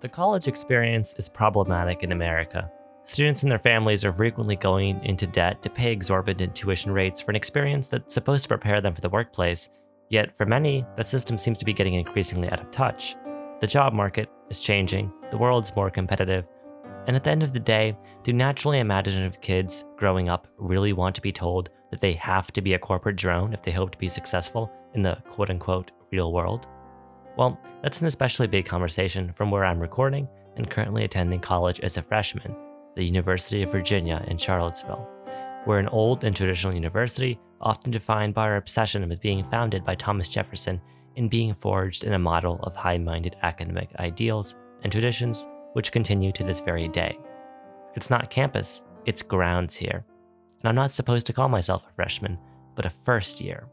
The college experience is problematic in America. Students and their families are frequently going into debt to pay exorbitant tuition rates for an experience that's supposed to prepare them for the workplace, yet for many, that system seems to be getting increasingly out of touch. The job market is changing, the world's more competitive, and at the end of the day, do naturally imaginative kids growing up really want to be told that they have to be a corporate drone if they hope to be successful in the quote unquote real world? Well, that's an especially big conversation from where I'm recording and currently attending college as a freshman, the University of Virginia in Charlottesville. We're an old and traditional university, often defined by our obsession with being founded by Thomas Jefferson and being forged in a model of high minded academic ideals and traditions which continue to this very day. It's not campus, it's grounds here. And I'm not supposed to call myself a freshman, but a first year.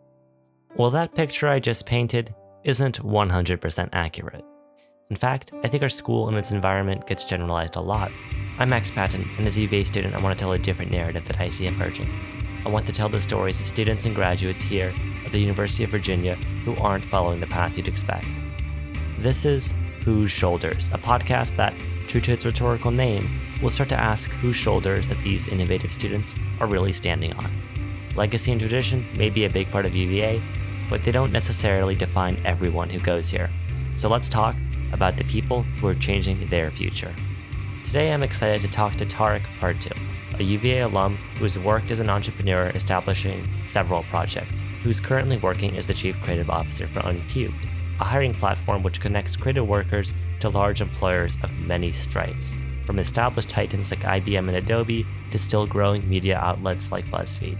Well, that picture I just painted isn't 100% accurate. In fact, I think our school and its environment gets generalized a lot. I'm Max Patton, and as a UVA student, I want to tell a different narrative that I see emerging. I want to tell the stories of students and graduates here at the University of Virginia who aren't following the path you'd expect. This is Whose Shoulders, a podcast that, true to its rhetorical name, will start to ask whose shoulders that these innovative students are really standing on. Legacy and tradition may be a big part of UVA, but they don't necessarily define everyone who goes here. So let's talk about the people who are changing their future. Today I'm excited to talk to Tarek Partoon, a UVA alum who has worked as an entrepreneur establishing several projects, who's currently working as the Chief Creative Officer for Uncubed, a hiring platform which connects creative workers to large employers of many stripes, from established titans like IBM and Adobe to still growing media outlets like BuzzFeed.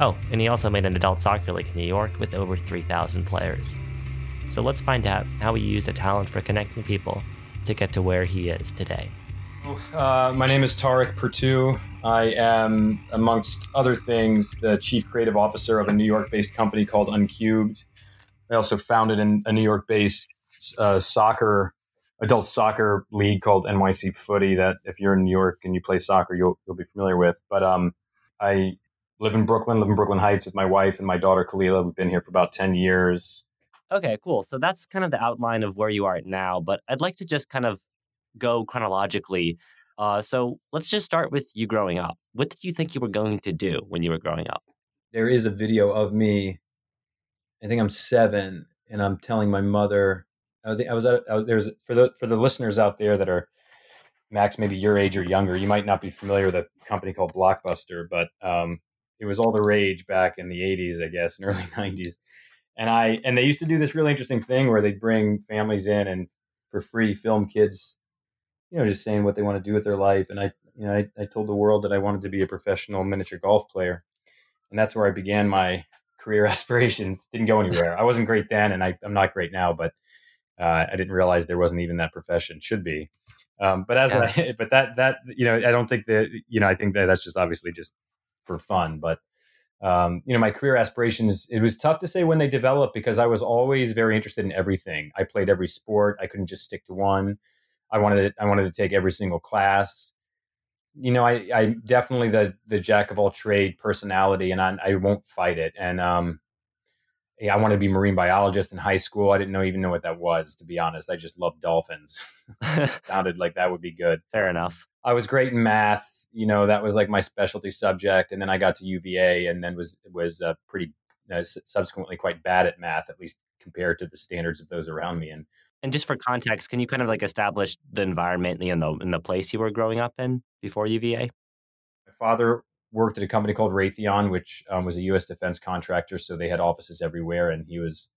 Oh, and he also made an adult soccer league in New York with over 3,000 players. So let's find out how he used a talent for connecting people to get to where he is today. Uh, my name is Tarek Pertew. I am, amongst other things, the chief creative officer of a New York based company called Uncubed. I also founded a New York based uh, soccer, adult soccer league called NYC Footy that if you're in New York and you play soccer, you'll, you'll be familiar with. But um, I live in Brooklyn, live in Brooklyn Heights with my wife and my daughter Kalila. We've been here for about 10 years. Okay, cool. So that's kind of the outline of where you are now, but I'd like to just kind of go chronologically. Uh, so let's just start with you growing up. What did you think you were going to do when you were growing up? There is a video of me. I think I'm seven, and I'm telling my mother. I was at. I was, there's for the for the listeners out there that are Max, maybe your age or younger. You might not be familiar with a company called Blockbuster, but um, it was all the rage back in the 80s, I guess, and early 90s. And I and they used to do this really interesting thing where they'd bring families in and for free film kids, you know, just saying what they want to do with their life. And I, you know, I, I told the world that I wanted to be a professional miniature golf player, and that's where I began my career aspirations. Didn't go anywhere. I wasn't great then, and I, I'm not great now, but uh, I didn't realize there wasn't even that profession. Should be. Um, but as yeah. I, but that that you know, I don't think that you know, I think that that's just obviously just for fun. But um, you know, my career aspirations, it was tough to say when they developed because I was always very interested in everything. I played every sport. I couldn't just stick to one. I wanted to, I wanted to take every single class. You know, I, I definitely the the jack of all trade personality, and I, I won't fight it. And um, yeah, I wanted to be marine biologist in high school. I didn't know even know what that was, to be honest. I just loved dolphins. Sounded like that would be good. Fair enough. I was great in math you know that was like my specialty subject and then i got to uva and then was was uh, pretty uh, subsequently quite bad at math at least compared to the standards of those around me and and just for context can you kind of like establish the environment in the in the place you were growing up in before uva my father worked at a company called raytheon which um, was a u.s defense contractor so they had offices everywhere and he was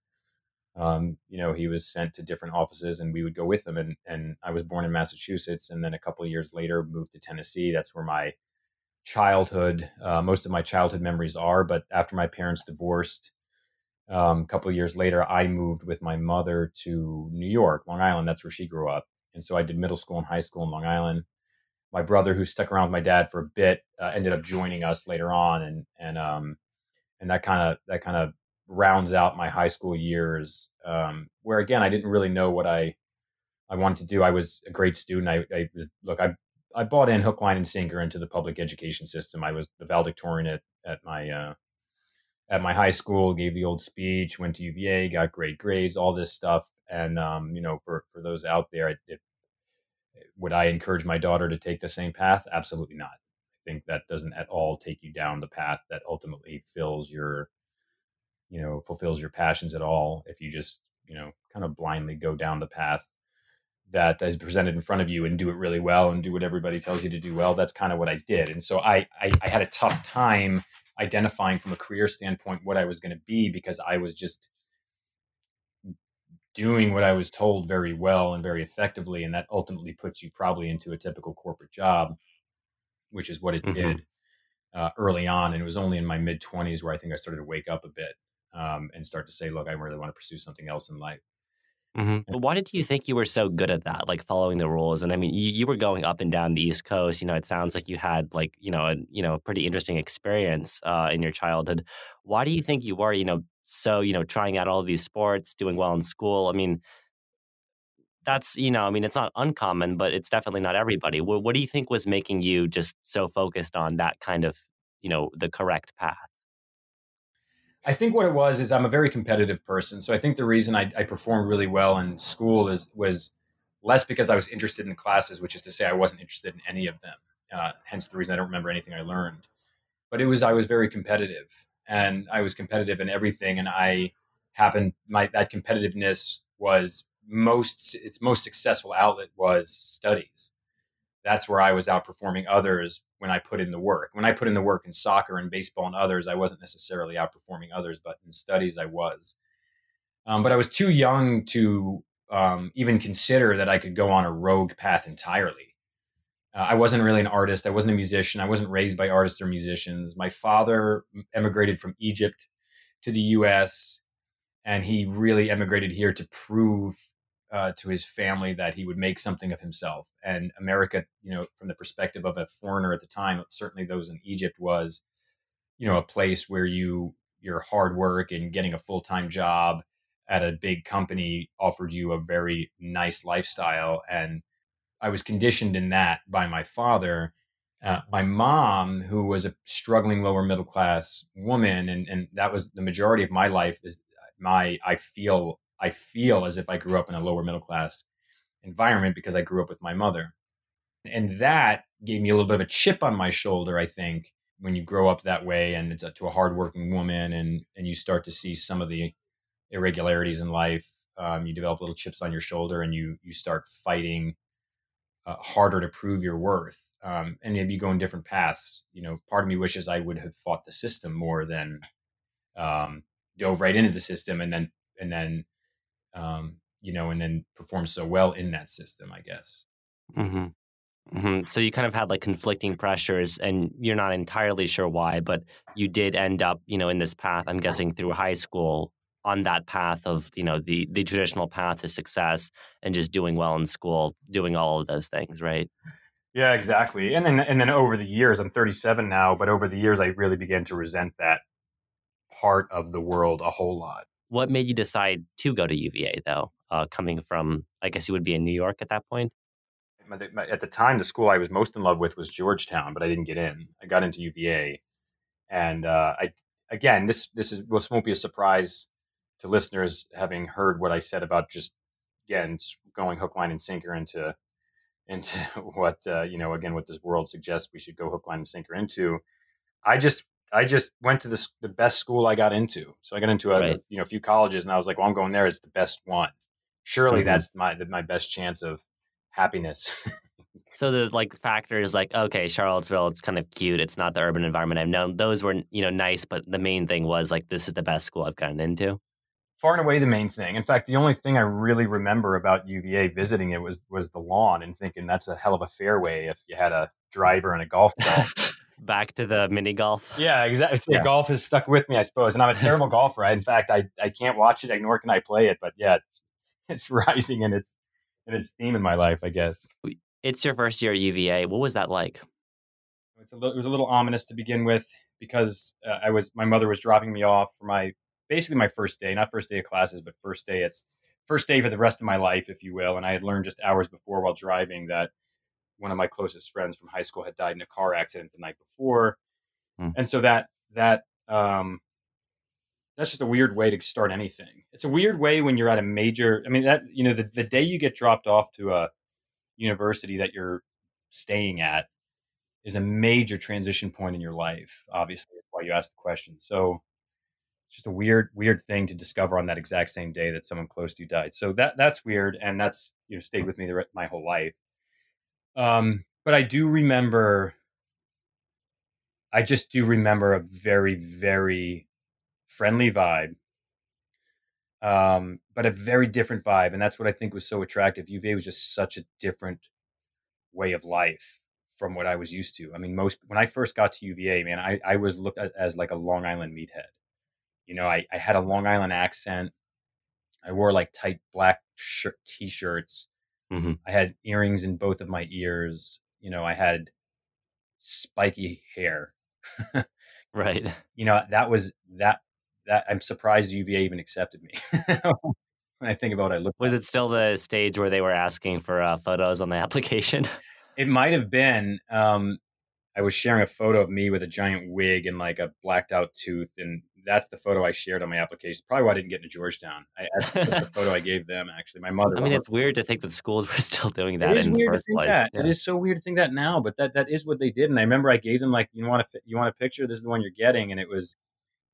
um, you know, he was sent to different offices and we would go with him. And, and I was born in Massachusetts and then a couple of years later moved to Tennessee. That's where my childhood, uh, most of my childhood memories are. But after my parents divorced, um, a couple of years later, I moved with my mother to New York, Long Island. That's where she grew up. And so I did middle school and high school in Long Island. My brother, who stuck around with my dad for a bit, uh, ended up joining us later on, and and um, and that kind of that kind of rounds out my high school years, um, where again I didn't really know what I I wanted to do. I was a great student. I, I was look I I bought in hook, line, and sinker into the public education system. I was the valedictorian at at my uh, at my high school. Gave the old speech. Went to UVA. Got great grades. All this stuff. And um, you know, for for those out there, if Would I encourage my daughter to take the same path? Absolutely not. I think that doesn't at all take you down the path that ultimately fills your, you know, fulfills your passions at all. If you just, you know, kind of blindly go down the path that is presented in front of you and do it really well and do what everybody tells you to do well. That's kind of what I did. And so I, I, I had a tough time identifying from a career standpoint what I was going to be because I was just doing what I was told very well and very effectively. And that ultimately puts you probably into a typical corporate job, which is what it mm-hmm. did uh, early on. And it was only in my mid 20s where I think I started to wake up a bit um, and start to say, look, I really want to pursue something else in life. Mm-hmm. Why did you think you were so good at that, like following the rules? And I mean, you, you were going up and down the East Coast. You know, it sounds like you had like you know a you know pretty interesting experience uh, in your childhood. Why do you think you were you know so you know trying out all these sports, doing well in school? I mean, that's you know, I mean, it's not uncommon, but it's definitely not everybody. What, what do you think was making you just so focused on that kind of you know the correct path? I think what it was is I'm a very competitive person. So I think the reason I, I performed really well in school is was less because I was interested in classes, which is to say I wasn't interested in any of them. Uh, hence the reason I don't remember anything I learned. But it was I was very competitive, and I was competitive in everything. And I happened my that competitiveness was most its most successful outlet was studies. That's where I was outperforming others when I put in the work. When I put in the work in soccer and baseball and others, I wasn't necessarily outperforming others, but in studies, I was. Um, but I was too young to um, even consider that I could go on a rogue path entirely. Uh, I wasn't really an artist. I wasn't a musician. I wasn't raised by artists or musicians. My father emigrated from Egypt to the U.S., and he really emigrated here to prove uh, to his family that he would make something of himself. And America, you know, from the perspective of a foreigner at the time, certainly those in Egypt was, you know, a place where you your hard work and getting a full time job at a big company offered you a very nice lifestyle. And I was conditioned in that by my father. Uh, my mom, who was a struggling lower middle class woman, and, and that was the majority of my life, is my I feel I feel as if I grew up in a lower middle class environment because I grew up with my mother. And that gave me a little bit of a chip on my shoulder, I think, when you grow up that way and it's a, to a hardworking woman and, and you start to see some of the irregularities in life. Um, you develop little chips on your shoulder and you, you start fighting uh, harder to prove your worth. Um, and if you go in different paths, you know, part of me wishes I would have fought the system more than um, dove right into the system and then and then um, you know, and then perform so well in that system, I guess. Mm-hmm. Mm-hmm. So you kind of had like conflicting pressures, and you're not entirely sure why, but you did end up, you know, in this path. I'm guessing through high school on that path of you know the the traditional path to success and just doing well in school, doing all of those things, right? Yeah, exactly. And then and then over the years, I'm 37 now, but over the years, I really began to resent that part of the world a whole lot. What made you decide to go to UVA, though? Uh, coming from, I guess you would be in New York at that point. At the time, the school I was most in love with was Georgetown, but I didn't get in. I got into UVA, and uh, I again, this this is this won't be a surprise to listeners having heard what I said about just again going hook, line, and sinker into into what uh, you know again what this world suggests we should go hook, line, and sinker into. I just I just went to the, the best school I got into. So I got into a, right. you know a few colleges, and I was like, well, I'm going there. It's the best one. Surely mm-hmm. that's my my best chance of happiness. so the like factor is like, okay, Charlottesville, it's kind of cute. It's not the urban environment I've known. Those were you know nice, but the main thing was like, this is the best school I've gotten into. Far and away the main thing. In fact, the only thing I really remember about UVA visiting it was was the lawn and thinking that's a hell of a fairway if you had a driver and a golf ball back to the mini golf. Yeah, exactly. So yeah. Golf has stuck with me, I suppose. And I'm a terrible golfer. I, in fact, I, I can't watch it, nor can I play it. But yeah, it's it's rising in its in its theme in my life, I guess. It's your first year at UVA. What was that like? It's a little, it was a little ominous to begin with because uh, I was my mother was dropping me off for my basically my first day, not first day of classes, but first day. It's first day for the rest of my life, if you will. And I had learned just hours before while driving that one of my closest friends from high school had died in a car accident the night before, mm. and so that that um, that's just a weird way to start anything. It's a weird way when you're at a major. I mean, that you know, the, the day you get dropped off to a university that you're staying at is a major transition point in your life. Obviously, why you asked the question. So it's just a weird, weird thing to discover on that exact same day that someone close to you died. So that that's weird, and that's you know stayed with me the, my whole life. Um, but I do remember. I just do remember a very, very friendly vibe, um, but a very different vibe, and that's what I think was so attractive. UVA was just such a different way of life from what I was used to. I mean, most when I first got to UVA, man, I, I was looked at as like a Long Island meathead. You know, I, I had a Long Island accent. I wore like tight black shirt t-shirts. Mm-hmm. I had earrings in both of my ears. You know, I had spiky hair. right. You know, that was that that I'm surprised UVA even accepted me. when I think about it, I look. Was it still the stage where they were asking for uh, photos on the application? It might have been. Um, I was sharing a photo of me with a giant wig and like a blacked out tooth, and that's the photo I shared on my application. Probably why I didn't get into Georgetown. I, the photo I gave them. Actually, my mother. I mean, it's weird to think that schools were still doing that. It is in weird the to first think place. that. Yeah. It is so weird to think that now, but that that is what they did. And I remember I gave them like, you want a you want a picture? This is the one you're getting, and it was,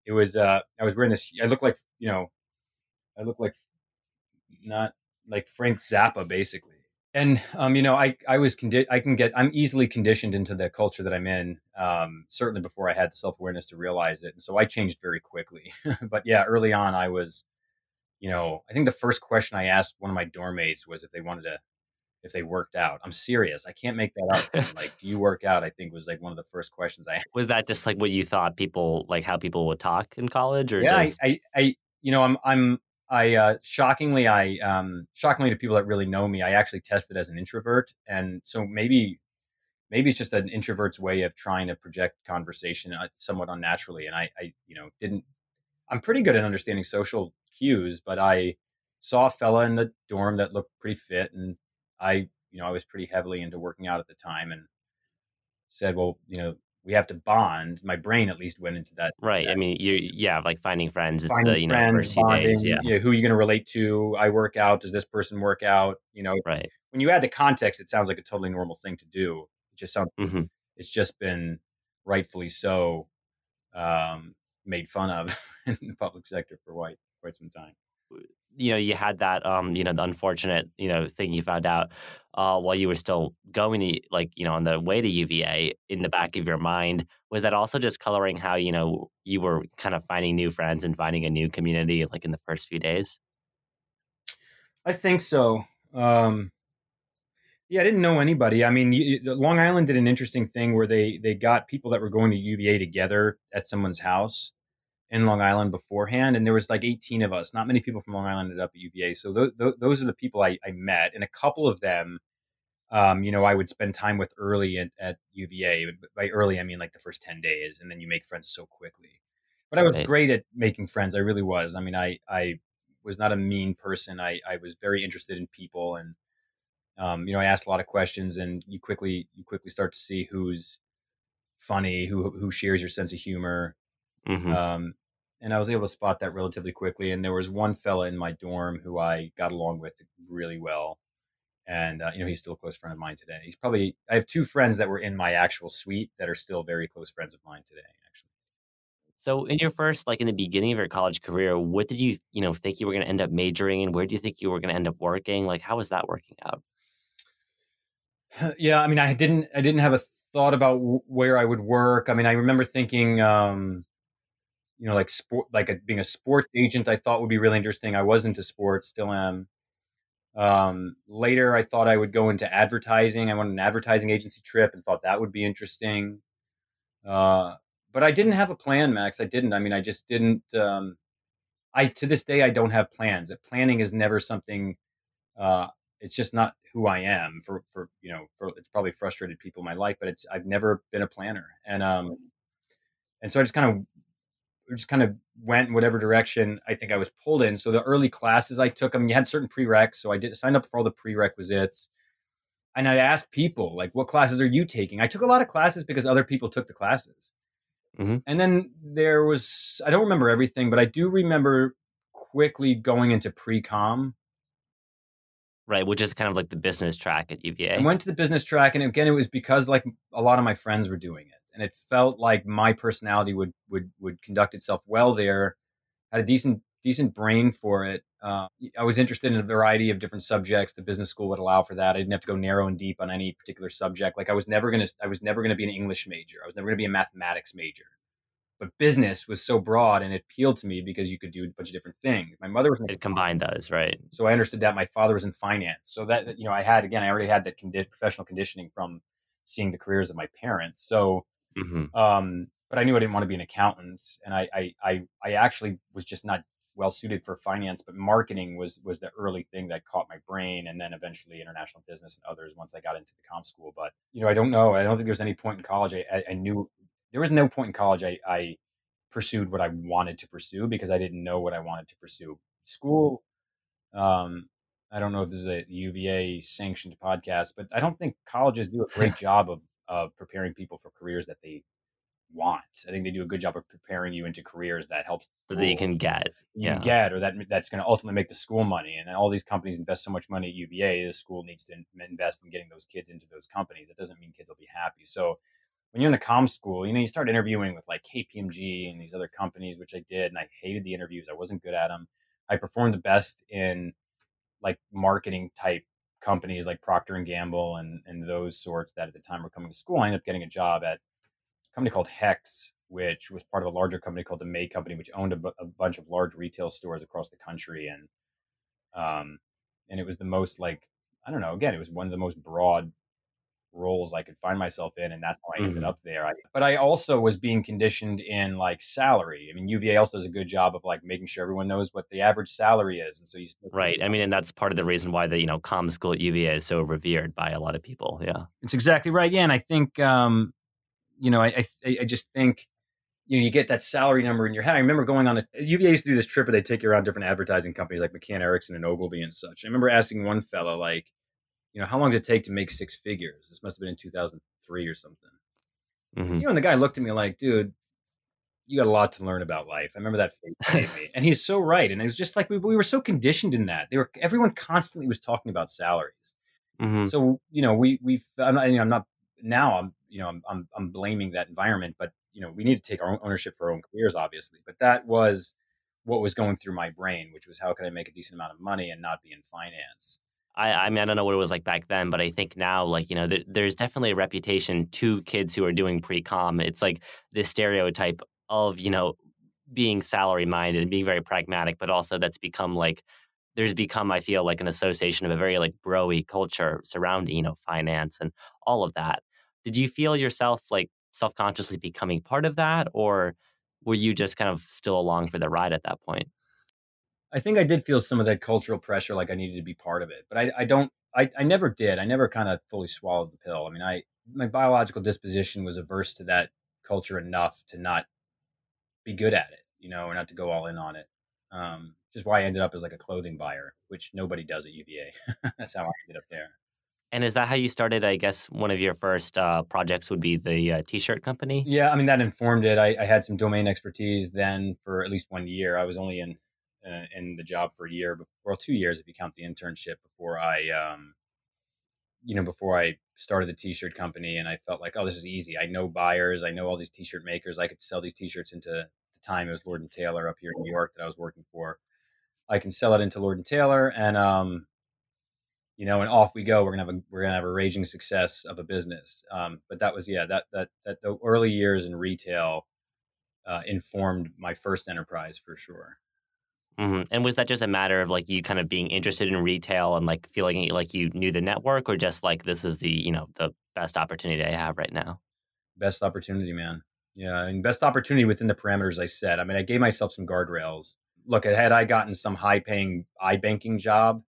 it was. uh I was wearing this. I look like you know, I look like not like Frank Zappa, basically and um, you know, I I was condi- I can get I'm easily conditioned into the culture that I'm in. Um, certainly before I had the self awareness to realize it, and so I changed very quickly. but yeah, early on, I was, you know, I think the first question I asked one of my dorm mates was if they wanted to, if they worked out. I'm serious. I can't make that up. like, do you work out? I think was like one of the first questions I. Was that just like what you thought people like how people would talk in college, or yeah, just I, I, I, you know, I'm I'm I uh, shockingly, I um, shockingly to people that really know me, I actually tested as an introvert, and so maybe maybe it's just an introvert's way of trying to project conversation uh, somewhat unnaturally. And I, I, you know, didn't. I'm pretty good at understanding social cues, but I saw a fella in the dorm that looked pretty fit, and I, you know, I was pretty heavily into working out at the time, and said, well, you know, we have to bond. My brain at least went into that. right? I mean, you yeah, like finding friends. It's finding the you know friends, first bonding, days. Yeah, you know, who are you going to relate to? I work out. Does this person work out? You know, right. when you add the context, it sounds like a totally normal thing to do. It just sounds. hmm It's just been rightfully so um, made fun of in the public sector for quite quite some time. You know you had that um you know the unfortunate you know thing you found out uh while you were still going to like you know on the way to UVA in the back of your mind was that also just coloring how you know you were kind of finding new friends and finding a new community like in the first few days I think so. Um, yeah, I didn't know anybody. I mean, you, Long Island did an interesting thing where they they got people that were going to UVA together at someone's house in Long Island beforehand, and there was like 18 of us. Not many people from Long Island ended up at UVA, so th- th- those are the people I, I met, and a couple of them, um, you know, I would spend time with early at, at UVA. But By early, I mean like the first 10 days, and then you make friends so quickly. But I was Right. great at making friends. I really was. I mean, I I was not a mean person. I I was very interested in people, and um, you know, I asked a lot of questions, and you quickly you quickly start to see who's funny, who who shares your sense of humor. Hmm Um, and I was able to spot that relatively quickly. And there was one fella in my dorm who I got along with really well, and uh, you know, he's still a close friend of mine today. He's probably I have two friends that were in my actual suite that are still very close friends of mine today. Actually, so in your first like in the beginning of your college career what did you you know think you were going to end up majoring in where do you think you were going to end up working like how was that working out yeah, I mean, I didn't I didn't have a thought about w- where I would work. I mean, I remember thinking. Um, you know, like sport, like a, being a sports agent, I thought would be really interesting. I was into sports, still am. Um, later, I thought I would go into advertising. I went on an advertising agency trip and thought that would be interesting. Uh, but I didn't have a plan, Max. I didn't. I mean, I just didn't. Um, I to this day, I don't have plans. Planning is never something. Uh, it's just not who I am. For for you know, for it's probably frustrated people in my life, but it's I've never been a planner, and um, and so I just kind of just kind of went in whatever direction I think I was pulled in. So the early classes I took, I mean, you had certain prereqs, so I did sign up for all the prerequisites, and I asked people like, "What classes are you taking?" I took a lot of classes because other people took the classes, Mhm. and then there was I don't remember everything, but I do remember quickly going into pre-com. Right, which is kind of like the business track at UVA. I went to the business track, and again, it was because like a lot of my friends were doing it, and it felt like my personality would would would conduct itself well there. Had a decent decent brain for it. Uh, I was interested in a variety of different subjects. The business school would allow for that. I didn't have to go narrow and deep on any particular subject. Like I was never gonna I was never gonna be an English major. I was never gonna be a mathematics major but business was so broad and it appealed to me because you could do a bunch of different things. My mother was in it combined those, right? So I understood that. My father was in finance, so that you know I had again I already had that condi- professional conditioning from seeing the careers of my parents. So, mm-hmm. um, but I knew I didn't want to be an accountant, and I I I, I actually was just not well suited for finance, but marketing was was the early thing that caught my brain, and then eventually international business and others once I got into the comp school. But you know, I don't know. I don't think there's any point in college I, I, I knew there was no point in college I, I pursued what I wanted to pursue because I didn't know what I wanted to pursue. School, um, I don't know if this is a UVA sanctioned podcast, but I don't think colleges do a great job of of preparing people for careers that they want. I think they do a good job of preparing you into careers that helps that you can get, you yeah. get, or that that's going to ultimately make the school money. And all these companies invest so much money at UVA, the school needs to invest in getting those kids into those companies. It doesn't mean kids will be happy. So when you're in the com school, you know, you start interviewing with like KPMG and these other companies, which I did, and I hated the interviews. I wasn't good at them. I performed the best in like marketing type companies like Procter and Gamble and and those sorts that at the time were coming to school. I ended up getting a job at a company called Hecht's, which was part of a larger company called the May Company, which owned a, b- a bunch of large retail stores across the country, and um, and it was the most like I don't know. Again, it was one of the most broad roles I could find myself in, and that's how I ended mm-hmm. up there. I, but I also was being conditioned in like salary. I mean, UVA also does a good job of like making sure everyone knows what the average salary is, and so you right. I mean, and that's part of the reason why the you know com school at UVA is so revered by a lot of people. Yeah, it's exactly right. Yeah, and I think um, you know, I I, I just think you know, you get that salary number in your head. I remember going on a UVA used to do this trip where they take you around different advertising companies like McCann Erickson and Ogilvy and such. I remember asking one fellow like, you know, how long does it take to make six figures? This must have been in 2003 or something. Mm-hmm. You know, and the guy looked at me like, dude, you got a lot to learn about life. I remember that. And he's so right. And it was just like we, we were so conditioned in that. They were everyone constantly was talking about salaries. Mm-hmm. So, you know, we we I'm not, you know, I'm not now I'm you know, I'm, I'm I'm blaming that environment, but you know, we need to take our own ownership for our own careers, obviously. But that was what was going through my brain, which was how can I make a decent amount of money and not be in finance? I, I mean, I don't know what it was like back then, but I think now, like, you know, th- there's definitely a reputation to kids who are doing pre com. It's like this stereotype of, you know, being salary minded and being very pragmatic, but also that's become like, there's become, I feel like, an association of a very like broy culture surrounding, you know, finance and all of that. Did you feel yourself like self consciously becoming part of that, or were you just kind of still along for the ride at that point? I think I did feel some of that cultural pressure, like I needed to be part of it, but I, I don't. I, I never did. I never kind of fully swallowed the pill. I mean, I my biological disposition was averse to that culture enough to not be good at it, you know, or not to go all in on it. Um, just why I ended up as like a clothing buyer, which nobody does at UVA. That's how I ended up there. And is that how you started? I guess one of your first uh, projects would be the uh, t-shirt company. Yeah, I mean that informed it. I, I, had some domain expertise then for at least one year. I was only in uh, in the job for a year, well, two years if you count the internship before I, um, you know, before I started the t-shirt company. And I felt like, oh, this is easy. I know buyers. I know all these t-shirt makers. I could sell these t-shirts into the time it was Lord and Taylor up here in New York that I was working for. I can sell it into Lord and Taylor, and um, you know, and off we go. We're gonna have a we're gonna have a raging success of a business. Um, but that was yeah, that that that the early years in retail uh, informed my first enterprise for sure. Mm-hmm. And was that just a matter of like you kind of being interested in retail and like feeling like you knew the network, or just like this is the you know the best opportunity I have right now? Best opportunity, man. Yeah, and best opportunity within the parameters I set. I mean, I gave myself some guardrails. Look, had I gotten some high-paying iBanking job,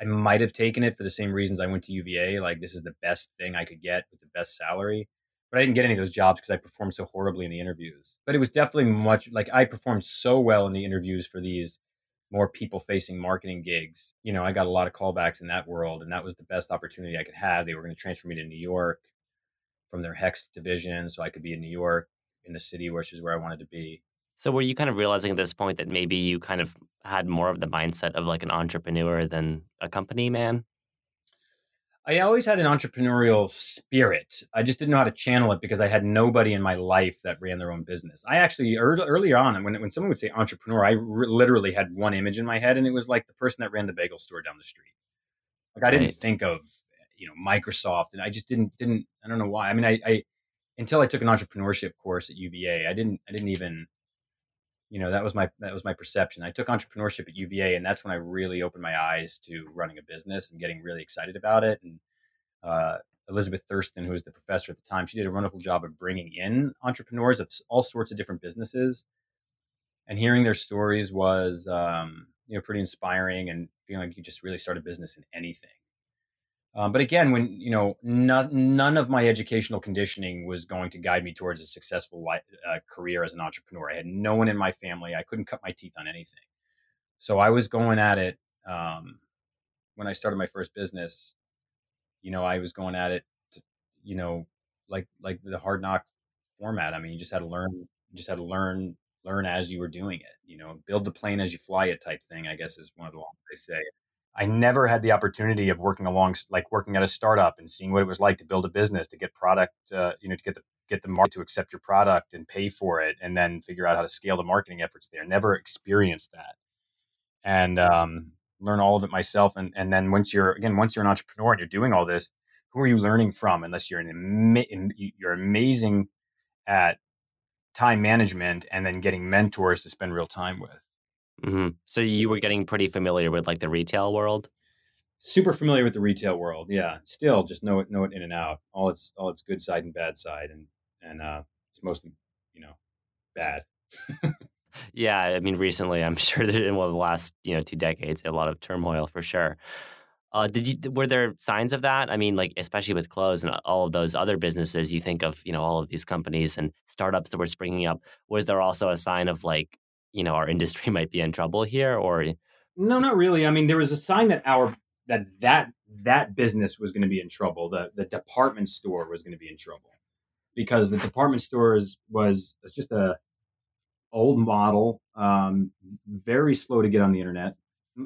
I might have taken it for the same reasons I went to UVA. Like this is the best thing I could get with the best salary but I didn't get any of those jobs because I performed so horribly in the interviews. But it was definitely much like I performed so well in the interviews for these more people facing marketing gigs. You know, I got a lot of callbacks in that world, and that was the best opportunity I could have. They were going to transfer me to New York from their Hecht's division, so I could be in New York in the city, which is where I wanted to be. So, were you kind of realizing at this point that maybe you kind of had more of the mindset of like an entrepreneur than a company man? I always had an entrepreneurial spirit. I just didn't know how to channel it because I had nobody in my life that ran their own business. I actually early, earlier on, when when someone would say entrepreneur, I re- literally had one image in my head, and it was like the person that ran the bagel store down the street. Like I didn't right. think of you know Microsoft, and I just didn't didn't. I don't know why. I mean, I, I until I took an entrepreneurship course at UVA, I didn't I didn't even you know that was my that was my perception. I took entrepreneurship at UVA, and that's when I really opened my eyes to running a business and getting really excited about it. And uh, Elizabeth Thurston, who was the professor at the time, she did a wonderful job of bringing in entrepreneurs of all sorts of different businesses, and hearing their stories was um, you know pretty inspiring, and feeling like you just really start a business in anything. Um, but again, when you know, no, none of my educational conditioning was going to guide me towards a successful life, uh, career as an entrepreneur. I had no one in my family. I couldn't cut my teeth on anything. So I was going at it um, when I started my first business. You know, I was going at it, to, you know, like like the hard knock format. I mean, you just had to learn. You just had to learn learn as you were doing it. You know, build the plane as you fly it type thing. I guess is one of the ones they say. I never had the opportunity of working along, like working at a startup and seeing what it was like to build a business, to get product, uh, you know, to get the get the market to accept your product and pay for it, and then figure out how to scale the marketing efforts there. Never experienced that, and um, learn all of it myself. And and then once you're again, once you're an entrepreneur and you're doing all this, who are you learning from? Unless you're an you're amazing at time management and then getting mentors to spend real time with. Mm-hmm. So you were getting pretty familiar with like the retail world. Super familiar with the retail world. Yeah, still just know it, know it in and out. All its all its good side and bad side, and and uh, it's mostly you know bad. yeah, I mean, recently I'm sure that in well, the last you know two decades, a lot of turmoil for sure. Uh, did you were there signs of that? I mean, like especially with clothes and all of those other businesses, you think of you know all of these companies and startups that were springing up. Was there also a sign of like you know our industry might be in trouble here or no not really. I mean there was a sign that our that that that business was going to be in trouble. The the department store was going to be in trouble because the department stores was it's just a old model um, very slow to get on the internet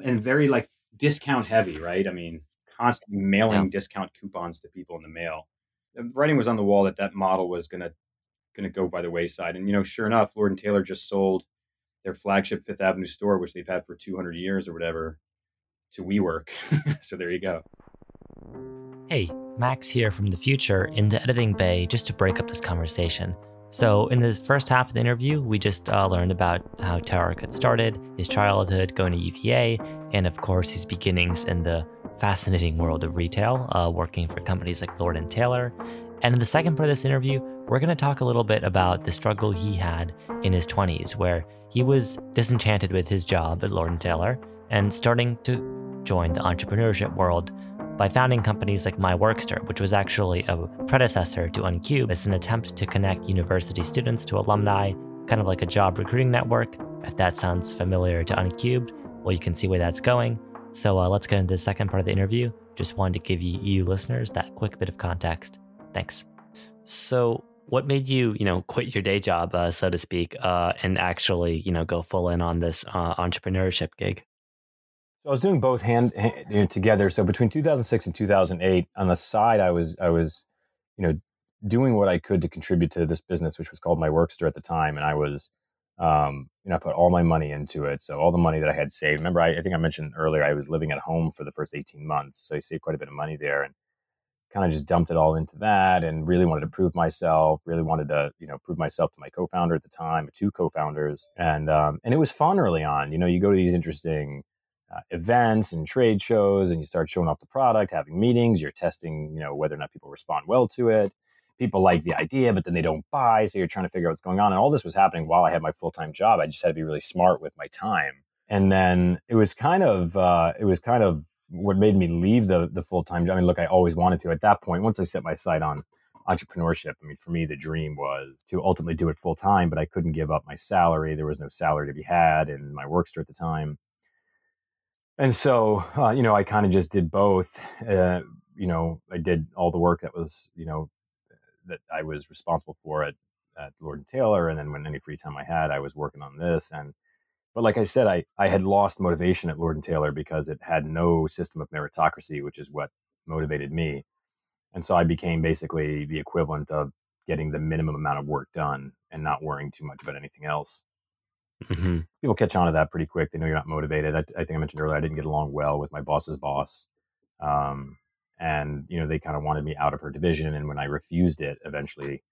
and very like discount heavy right? I mean constantly mailing yeah. discount coupons to people in the mail. The writing was on the wall that that model was going to going to go by the wayside. And you know sure enough lord and taylor just sold their flagship Fifth Avenue store, which they've had for 200 years or whatever, to WeWork. so there you go. Hey, Max here from the future in the editing bay just to break up this conversation. So, in the first half of the interview, we just uh, learned about how Tarek got started, his childhood going to UVA, and of course, his beginnings in the fascinating world of retail, uh, working for companies like Lord and Taylor. And in the second part of this interview, we're going to talk a little bit about the struggle he had in his 20s, where he was disenchanted with his job at Lord & Taylor and starting to join the entrepreneurship world by founding companies like MyWorkster, which was actually a predecessor to Uncubed as an attempt to connect university students to alumni, kind of like a job recruiting network. If that sounds familiar to Uncubed, well, you can see where that's going. So uh, let's get into the second part of the interview. Just wanted to give you, you listeners that quick bit of context. Thanks. So, what made you, you know, quit your day job, uh, so to speak, uh, and actually, you know, go full in on this uh, entrepreneurship gig? So I was doing both hand, hand you know, together. So between 2006 and 2008, on the side, I was I was, you know, doing what I could to contribute to this business, which was called MyWorkster at the time, and I was, um, you know, I put all my money into it. So all the money that I had saved. Remember, I, I think I mentioned earlier, I was living at home for the first 18 months, so I saved quite a bit of money there, and kind of just dumped it all into that and really wanted to prove myself really wanted to you know prove myself to my co-founder at the time two co-founders and um, and it was fun early on. You know you go to these interesting uh, events and trade shows and you start showing off the product having meetings you're testing you know whether or not people respond well to it. People like the idea but then they don't buy so you're trying to figure out what's going on and all this was happening while i had my full-time job. I just had to be really smart with my time. And then it was kind of uh, it was kind of what made me leave the the full time job. I mean, look, I always wanted to. At that point, once I set my sight on entrepreneurship, I mean, for me, the dream was to ultimately do it full time, but I couldn't give up my salary. There was no salary to be had in MyWorkster at the time. And so, uh, you know, I kind of just did both. Uh, you know, I did all the work that was, you know, that I was responsible for at, at Lord and Taylor. And then when any free time I had, I was working on this. And but like I said, I, I had lost motivation at Lord and Taylor because it had no system of meritocracy, which is what motivated me. And so I became basically the equivalent of getting the minimum amount of work done and not worrying too much about anything else. Mm-hmm. People catch on to that pretty quick. They know you're not motivated. I, I, think I mentioned earlier I didn't get along well with my boss's boss, um, and you know they kind of wanted me out of her division. And when I refused it, eventually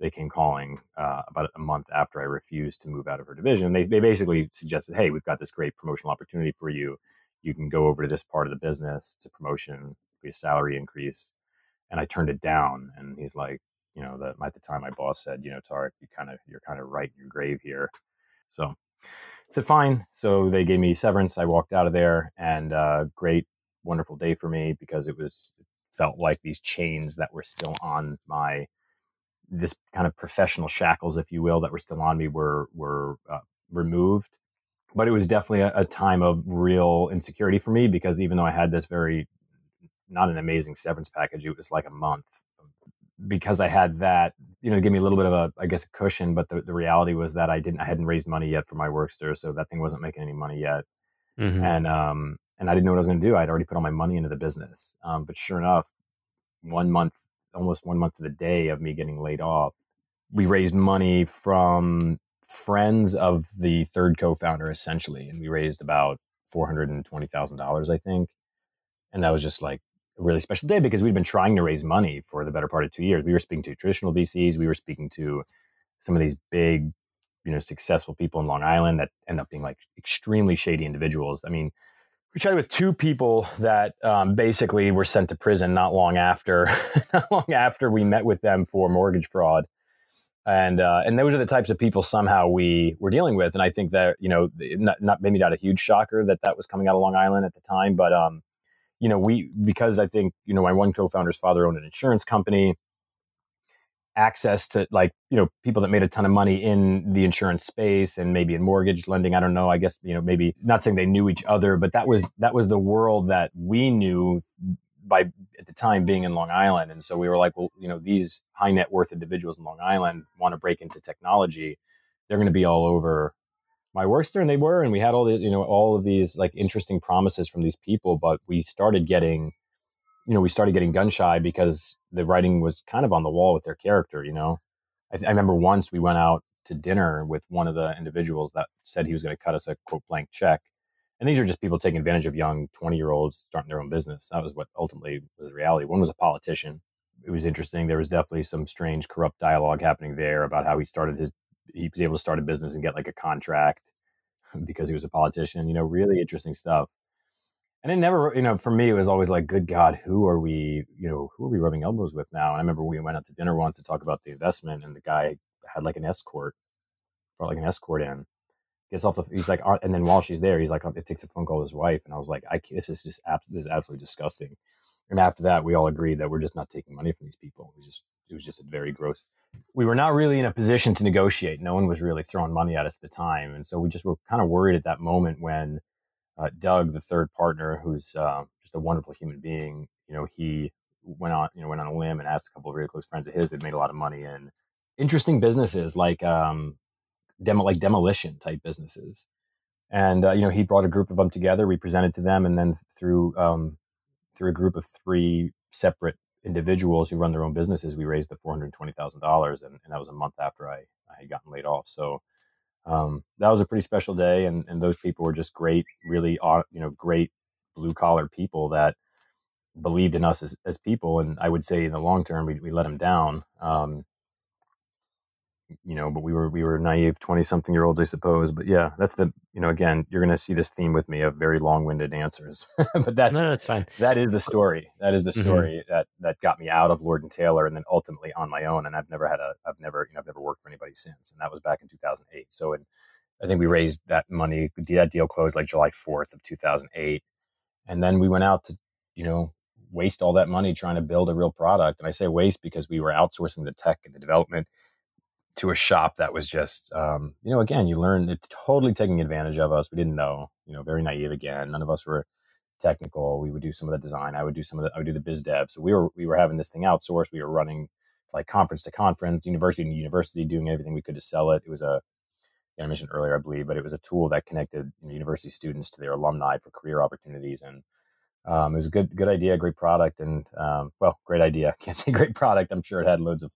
they came calling uh, about a month after I refused to move out of her division. They they basically suggested, "Hey, we've got this great promotional opportunity for you. You can go over to this part of the business. It's a promotion, be a salary increase." And I turned it down. And he's like, you know, that at the time my boss said, you know, Tarek, you kind of you're kind of right in your grave here. So I said, fine. So they gave me severance. I walked out of there, and uh, great, wonderful day for me because it was it felt like these chains that were still on my this kind of professional shackles, if you will, that were still on me were were uh, removed. But it was definitely a, a time of real insecurity for me because even though I had this very not an amazing severance package, it was like a month because I had that, you know, give me a little bit of a, I guess, a cushion. But the, the reality was that I didn't, I hadn't raised money yet for MyWorkster, so that thing wasn't making any money yet, mm-hmm. and um, and I didn't know what I was going to do. I'd already put all my money into the business, um, but sure enough, one month, almost one month to the day of me getting laid off, we raised money from friends of the third co-founder, essentially, and we raised about four hundred and twenty thousand dollars, I think, and that was just like a really special day because we'd been trying to raise money for the better part of two years. We were speaking to traditional VCs. We were speaking to some of these big, you know, successful people in Long Island that end up being like extremely shady individuals. I mean, we chatted with two people that um, basically were sent to prison not long after, not long after we met with them for mortgage fraud. And uh, and those are the types of people somehow we were dealing with. And I think that you know, not, not maybe not a huge shocker that that was coming out of Long Island at the time, but um, you know, we because I think you know my one co-founder's father owned an insurance company, access to like you know people that made a ton of money in the insurance space and maybe in mortgage lending. I don't know. I guess you know maybe not saying they knew each other, but that was that was the world that we knew by at the time being in Long Island, and so we were like, well, you know, these high net worth individuals in Long Island want to break into technology. They're going to be all over MyWorkster and they were and we had all the you know all of these like interesting promises from these people but we started getting you know we started getting gun shy because the writing was kind of on the wall with their character you know I, th- I remember once we went out to dinner with one of the individuals that said he was going to cut us a quote blank check and these are just people taking advantage of young 20 year olds starting their own business that was what ultimately was reality one was a politician it was interesting there was definitely some strange corrupt dialogue happening there about how he started his he was able to start a business and get like a contract because he was a politician. You know, really interesting stuff. And it never, you know, for me, it was always like, good God, who are we, you know, who are we rubbing elbows with now? And I remember we went out to dinner once to talk about the investment, and the guy had like an escort, brought like an escort in, gets off the, he's like, and then while she's there, he's like, it takes a phone call to his wife, and I was like, I, this is just, this is absolutely disgusting. And after that, we all agreed that we're just not taking money from these people. It was just, it was just a very gross. We were not really in a position to negotiate. No one was really throwing money at us at the time, and so we just were kind of worried at that moment when uh, Doug, the third partner, who's uh, just a wonderful human being, you know, he went on, you know, went on a limb and asked a couple of really close friends of his that made a lot of money in interesting businesses like um, demo, like demolition type businesses. And uh, you know, he brought a group of them together. We presented to them, and then through um, through a group of three separate individuals who run their own businesses, we raised the four hundred twenty thousand dollars, and that was a month after I, I had gotten laid off. So um, that was a pretty special day, and, and those people were just great, really, you know, great blue collar people that believed in us as, as people. And I would say in the long term, we, we let them down. Um, you know, but we were we were naive twenty something year olds, I suppose. But yeah, that's the you know again, you're going to see this theme with me of very long winded answers. but that's no, that's fine. That is the story. That is the mm-hmm. story mm-hmm. that that got me out of Lord and Taylor, and then ultimately on my own. And I've never had a I've never you know I've never worked for anybody since, and that was back in 2008. So in I think we raised that money. Did that deal closed like July 4th of 2008, and then we went out to you know waste all that money trying to build a real product. And I say waste because we were outsourcing the tech and the development to a shop that was just, um, you know, again, you learned it totally taking advantage of us. We didn't know, you know, very naive again. None of us were technical. We would do some of the design. I would do some of the, I would do the biz dev. So we were, we were having this thing outsourced. We were running like conference to conference, university to university, doing everything we could to sell it. It was a, I mentioned earlier, I believe, but it was a tool that connected you know, university students to their alumni for career opportunities. And um, it was a good good idea, great product, and um, well, great idea. Can't say great product. I'm sure it had loads of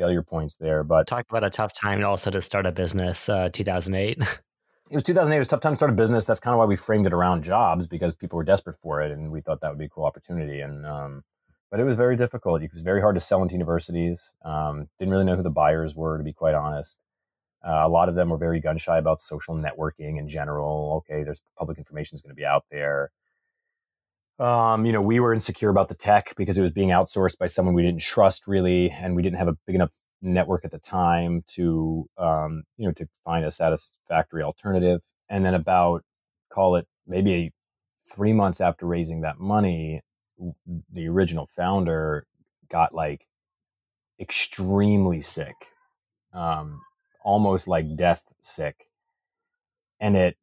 failure points there. But talk about a tough time also to start a business. Uh, 2008. It was 2008. It was a tough time to start a business. That's kind of why we framed it around jobs because people were desperate for it, and we thought that would be a cool opportunity. And um, but it was very difficult. It was very hard to sell into universities. Um, didn't really know who the buyers were, to be quite honest. Uh, a lot of them were very gun shy about social networking in general. Okay, there's public information is going to be out there. Um, you know, we were insecure about the tech because it was being outsourced by someone we didn't trust really, and we didn't have a big enough network at the time to, um, you know, to find a satisfactory alternative. And then about, call it maybe three months after raising that money, the original founder got like extremely sick, um, almost like death sick, and it,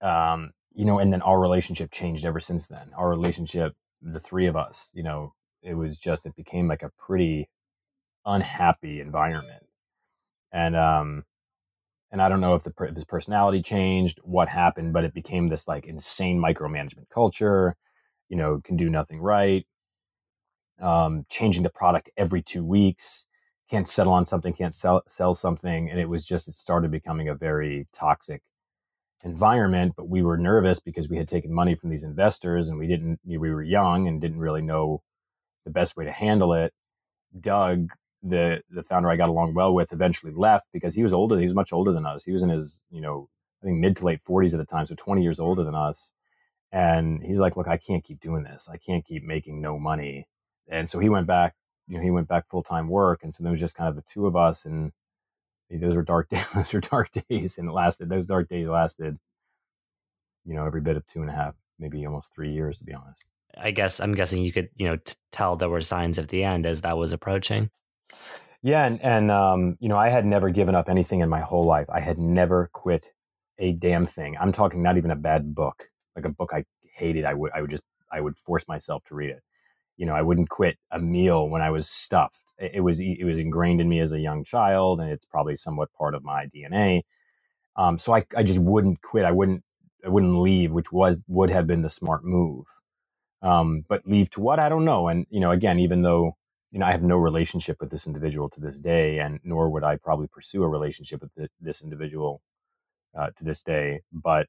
um, you know, and then our relationship changed ever since then. Our relationship, the three of us, you know, it was just, it became like a pretty unhappy environment. And, um, and I don't know if, the, if his personality changed, what happened, but it became this like insane micromanagement culture, you know, can do nothing right, um, changing the product every two weeks, can't settle on something, can't sell, sell something. And it was just, it started becoming a very toxic environment, but we were nervous because we had taken money from these investors and we didn't, we were young and didn't really know the best way to handle it. Doug, the the founder I got along well with, eventually left because he was older. He was much older than us. He was in his, you know, I think mid to late 40s at the time, so 20 years older than us. And he's like, "Look, I can't keep doing this. I can't keep making no money." And so he went back. You know, he went back full time work, and so there was just kind of the two of us, and those were dark days. those were dark days, and it lasted. Those dark days lasted, you know, every bit of two and a half, maybe almost three years, to be honest. I guess I'm guessing you could, you know, t- tell there were signs of the end as that was approaching. Yeah, and and um, you know, I had never given up anything in my whole life. I had never quit a damn thing. I'm talking not even a bad book, like a book I hated. I would I would just I would force myself to read it. You know, I wouldn't quit a meal when I was stuffed. It was it was ingrained in me as a young child, and it's probably somewhat part of my DNA. Um, so I I just wouldn't quit. I wouldn't I wouldn't leave, which was would have been the smart move. Um, but leave to what I don't know. And you know, again, even though you know I have no relationship with this individual to this day, and nor would I probably pursue a relationship with the, this individual uh, to this day, but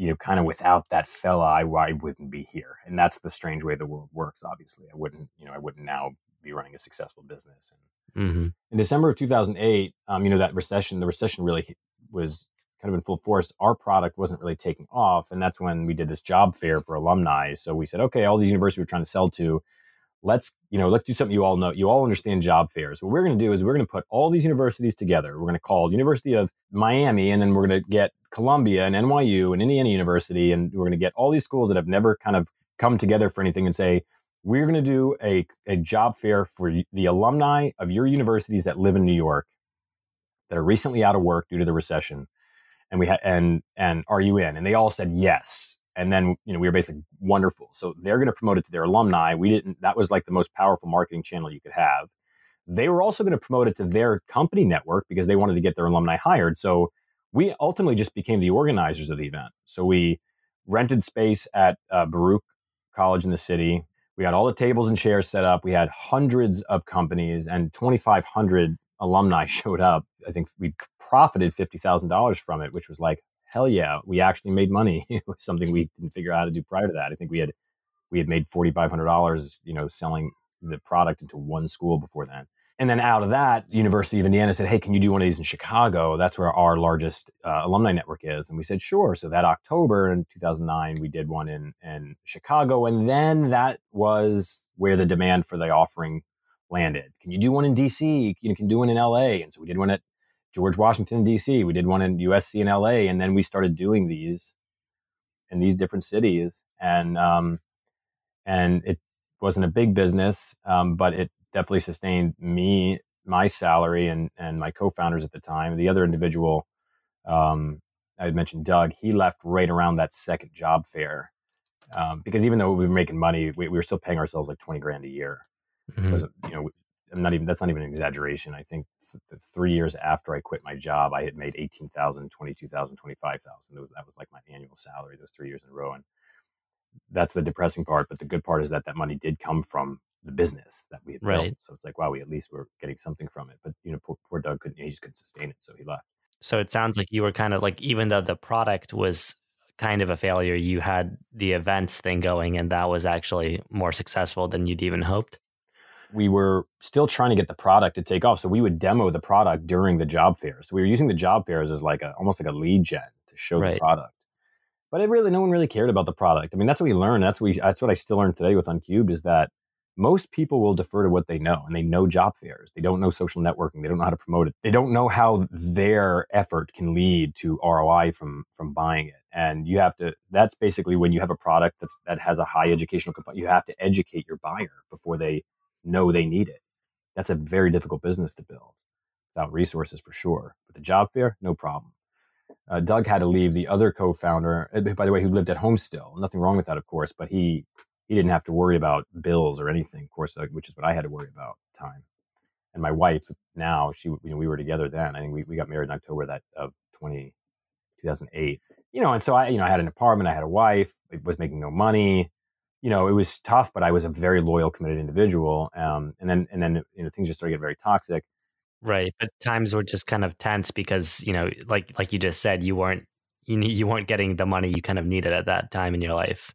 you know, kind of without that fella, I, I wouldn't be here. And that's the strange way the world works. Obviously, I wouldn't, you know, I wouldn't now be running a successful business. And mm-hmm. in December of 2008, um, you know, that recession, the recession really was kind of in full force. Our product wasn't really taking off, and that's when we did this job fair for alumni. So we said, okay, all these universities we're trying to sell to, let's you know let's do something you all know you all understand job fairs what we're going to do is we're going to put all these universities together we're going to call university of miami and then we're going to get columbia and nyu and indiana university and we're going to get all these schools that have never kind of come together for anything and say we're going to do a, a job fair for the alumni of your universities that live in new york that are recently out of work due to the recession. And we had and and are you in? And they all said yes. And then you know we were basically wonderful. So they're going to promote it to their alumni. We didn't that was like the most powerful marketing channel you could have. They were also going to promote it to their company network because they wanted to get their alumni hired. So we ultimately just became the organizers of the event so we rented space at uh, baruch college in the city we had all the tables and chairs set up we had hundreds of companies and 2500 alumni showed up i think we profited $50000 from it which was like hell yeah, we actually made money. it was something we didn't figure out how to do prior to that. I think we had we had made forty five hundred dollars, you know, selling the product into one school before then. And then out of that, University of Indiana said, "Hey, can you do one of these in Chicago? That's where our largest uh, alumni network is." And we said, "Sure." So that October in 2009, we did one in in Chicago, and then that was where the demand for the offering landed. Can you do one in DC? You can do one in LA. And so we did one at George Washington D.C. We did one in USC and L.A. and then we started doing these in these different cities, and um, and it wasn't a big business, um, but it definitely sustained me, my salary, and and my co-founders at the time. The other individual, um, I had mentioned Doug, he left right around that second job fair. Um, because even though we were making money, we, we, were still paying ourselves like 20 grand a year. Mm-hmm. you know, I'm not even that's not even an exaggeration. I think th- three years after I quit my job, I had made 18,000, 22,000, 25,000. That was, that was like my annual salary those three years in a row. And, that's the depressing part. But the good part is that that money did come from the business that we had Right. built. So it's like, wow, we at least were getting something from it. But you know, poor, poor Doug couldn't, he just couldn't sustain it, so he left. So it sounds like you were kind of like, even though the product was kind of a failure, you had the events thing going, and that was actually more successful than you'd even hoped. we were still trying to get the product to take off. So we would demo the product during the job fairs. So we were using the job fairs as like a almost like a lead gen to show Right. the product. But it really, no one really cared about the product. I mean, that's what we learned. That's what we, that's what I still learn today with Uncubed is that most people will defer to what they know, and they know job fairs. They don't know social networking. They don't know how to promote it. They don't know how their effort can lead to ROI from from buying it. And you have to. That's basically when you have a product that's that has a high educational component. You have to educate your buyer before they know they need it. That's a very difficult business to build without resources for sure. But the job fair, no problem. Uh, Doug had to leave. The other co-founder, uh, by the way, who lived at home still. Nothing wrong with that, of course. But he he didn't have to worry about bills or anything, of course, which is what I had to worry about at the time. And my wife now, she you know we were together then. I think we, we got married in October that of 20, 2008. You know, and so I you know I had an apartment, I had a wife, I was making no money you know, it was tough, but I was a very loyal, committed individual. Um, and then, and then, you know, things just started getting very toxic. Right, but times were just kind of tense because you know, like like you just said, you weren't you you weren't getting the money you kind of needed at that time in your life.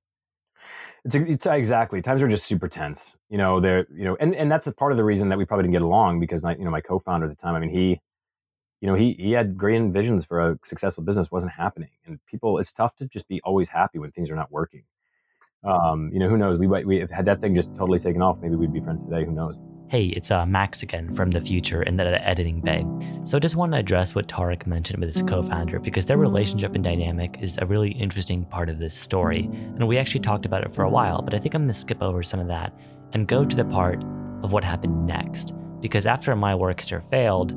It's, it's exactly times are just super tense. You know, they're, you know, and, and that's a part of the reason that we probably didn't get along because, I, you know, my co-founder at the time, I mean, he, you know, he, he had great visions for a successful business wasn't happening. And people, it's tough to just be always happy when things are not working. Um, you know, who knows? We might, we had that thing just totally taken off. Maybe we'd be friends today. Who knows? Hey, it's uh, Max again from the future in the editing bay. So, I just want to address what Tarek mentioned with his co founder because their relationship and dynamic is a really interesting part of this story. And we actually talked about it for a while, but I think I'm going to skip over some of that and go to the part of what happened next. Because after MyWorkster failed,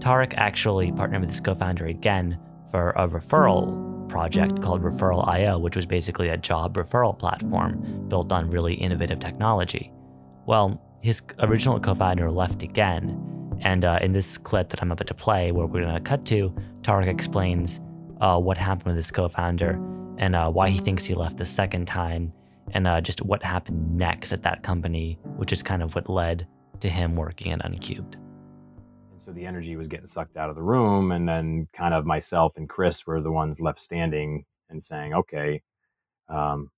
Tarek actually partnered with his co founder again for a referral project called Referral.io, which was basically a job referral platform built on really innovative technology. Well, his original co-founder left again, and uh, in this clip that I'm about to play, where we're going to cut to, Tarek explains uh, what happened with his co-founder and uh, why he thinks he left the second time, and uh, just what happened next at that company, which is kind of what led to him working at Uncubed. So the energy was getting sucked out of the room. And then kind of myself and Chris were the ones left standing and saying, okay, um,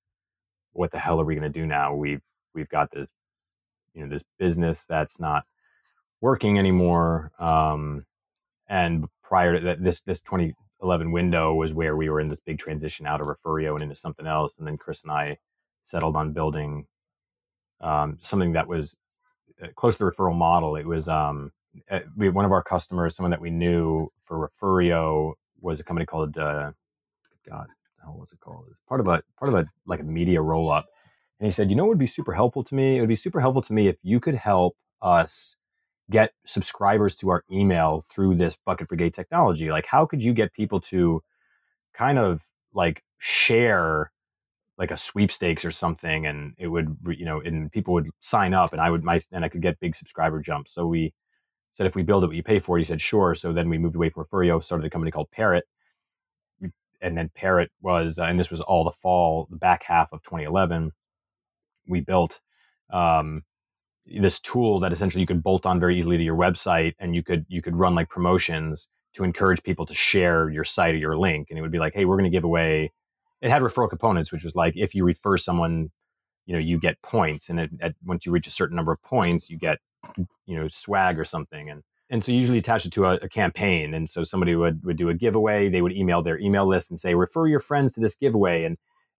what the hell are we going to do now? We've, we've got this, you know, this business that's not working anymore. Um, and prior to that, this, this 2011 window was where we were in this big transition out of Refurio and into something else. And then Chris and I settled on building, um, something that was uh, close to the referral model. It was, um, we, one of our customers, someone that we knew for Refurio, was a company called uh, God, how was it called? It part of a part of a like a media roll up, and he said, you know, what would be super helpful to me? It would be super helpful to me if you could help us get subscribers to our email through this bucket brigade technology. Like, how could you get people to kind of like share like a sweepstakes or something, and it would you know, and people would sign up, and I would my and I could get big subscriber jumps. So we said if we build it what you pay for it he said sure. So then we moved away from refurio started a company called parrot. And then parrot was uh, and this was all the fall the back half of 2011 we built um, this tool that essentially you could bolt on very easily to your website and you could you could run like promotions to encourage people to share your site or your link. And it would be like hey we're going to give away it had referral components which was like if you refer someone you know you get points. And it, at, once you reach a certain number of points you get you know swag or something and and so usually attach it to a, a, campaign and so somebody would would do a giveaway they would email their email list and say refer your friends to this giveaway and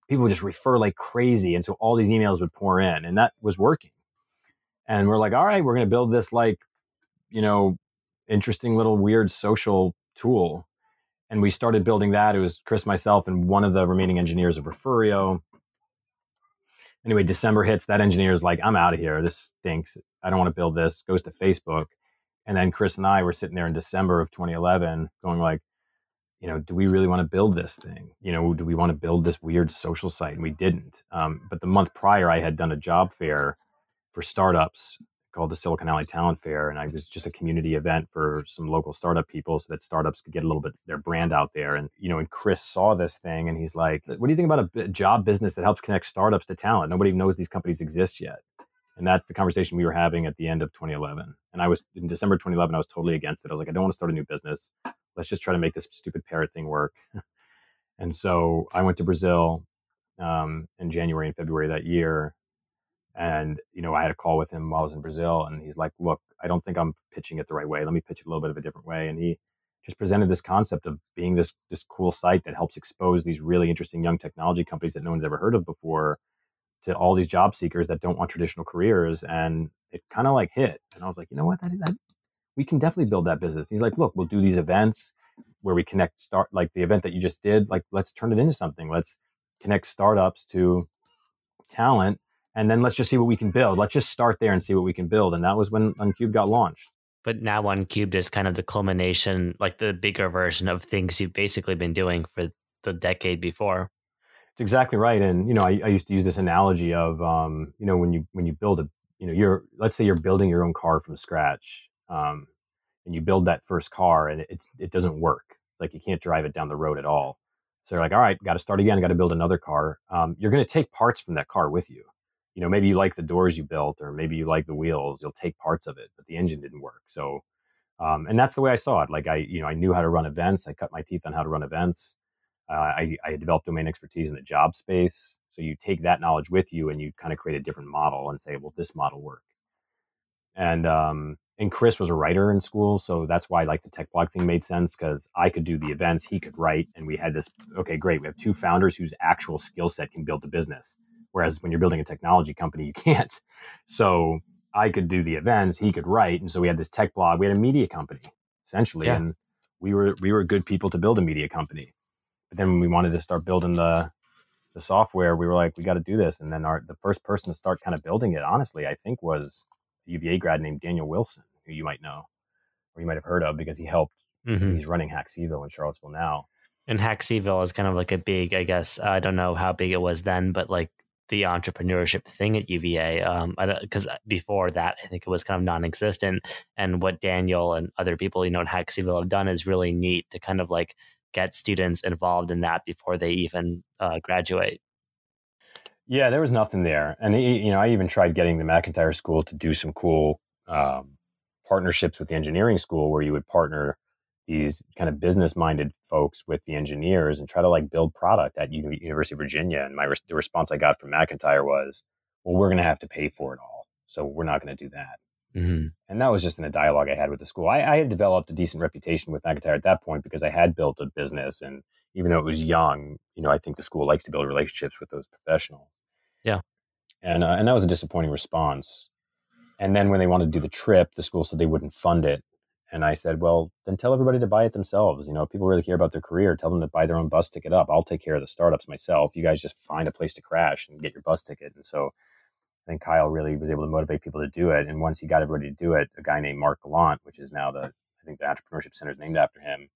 people would just refer like crazy and so all these emails would pour in and that was working. And we're like all right we're going to build this like you know interesting little weird social tool and we started building that it was chris myself and one of the remaining engineers of refurio anyway december hits that engineer is like i'm out of here. This stinks. I don't want to build this. Goes to facebook. And then chris and i were sitting there in december of 2011 going like you know do we really want to build this thing? You know do we want to build this weird social site? And we didn't. Um, but the month prior i had done a job fair for startups called the Silicon Alley Talent Fair, and I was just a community event for some local startup people, so that startups could get a little bit their brand out there. And you know, and Chris saw this thing, and he's like, "What do you think about a job business that helps connect startups to talent? Nobody knows these companies exist yet." And that's the conversation we were having at the end of 2011. And I was in December 2011, I was totally against it. I was like, I don't want to start a new business. Let's just try to make this stupid parrot thing work. and so I went to Brazil um, in January and February that year and, you know, I had a call with him while I was in Brazil and he's like, look, I don't think I'm pitching it the right way. Let me pitch it a little bit of a different way. And he just presented this concept of being this, this cool site that helps expose these really interesting young technology companies that no one's ever heard of before to all these job seekers that don't want traditional careers. And it kind of like hit. And I was like, you know what? That, that, we can definitely build that business. He's like, look, we'll do these events where we connect start like the event that you just did. Like, let's turn it into something. Let's connect startups to talent and then let's just see what we can build. Let's just start there and see what we can build. And that was when Uncubed got launched. But now Uncubed is kind of the culmination, like the bigger version of things you've basically been doing for the decade before. It's exactly right. And you know, I, I used to use this analogy of, um, you know, when you when you build a, you know, you're let's say you're building your own car from scratch, um, and you build that first car and it's it doesn't work. Like you can't drive it down the road at all. So you're like, all right, got to start again, got to build another car. Um, you're going to take parts from that car with you you know, maybe you like the doors you built or maybe you like the wheels, you'll take parts of it, but the engine didn't work. So, um, and that's the way I saw it. Like I, you know, I knew how to run events. I cut my teeth on how to run events. Uh, I, I developed domain expertise in the job space. So you take that knowledge with you and you kind of create a different model and say, well, this model work. And, um, and Chris was a writer in school, so that's why like the tech blog thing made sense because I could do the events, he could write, and we had this. Okay, great. We have two founders whose actual skill set can build the business. Whereas when you're building a technology company, you can't. So I could do the events, he could write, and so we had this tech blog. We had a media company essentially, yeah. and we were we were good people to build a media company. But then when we wanted to start building the the software, we were like, we got to do this. And then our the first person to start kind of building it, honestly, I think was a UVA grad named Daniel Wilson, who you might know or you might have heard of because he helped. Mm-hmm. He's running HackCville in Charlottesville now. And HackCville is kind of like a big, I guess, I don't know how big it was then, but like the entrepreneurship thing at UVA. Because um, before that, I think it was kind of non-existent. And what Daniel and other people, you know, at HackCville have done is really neat to kind of like get students involved in that before they even uh, graduate. Yeah, there was nothing there, and you know, I even tried getting the McIntire School to do some cool um, partnerships with the engineering school, where you would partner these kind of business minded folks with the engineers and try to like build product at U- University of Virginia. And my re- the response I got from McIntire was, "Well, we're going to have to pay for it all, so we're not going to do that." Mm-hmm. And that was just in a dialogue I had with the school. I, I, had developed a decent reputation with McIntire at that point because I had built a business, and even though it was young, you know, I think the school likes to build relationships with those professionals. Yeah, and uh, and that was a disappointing response. And then when they wanted to do the trip, the school said they wouldn't fund it, and I said, well, then tell everybody to buy it themselves. You know, people really care about their career, tell them to buy their own bus ticket up. I'll take care of the startups myself. You guys just find a place to crash and get your bus ticket. And so I think Kyle really was able to motivate people to do it. And once he got everybody to do it, a guy named Mark Galant, which is now the, I think the Entrepreneurship Center is named after him,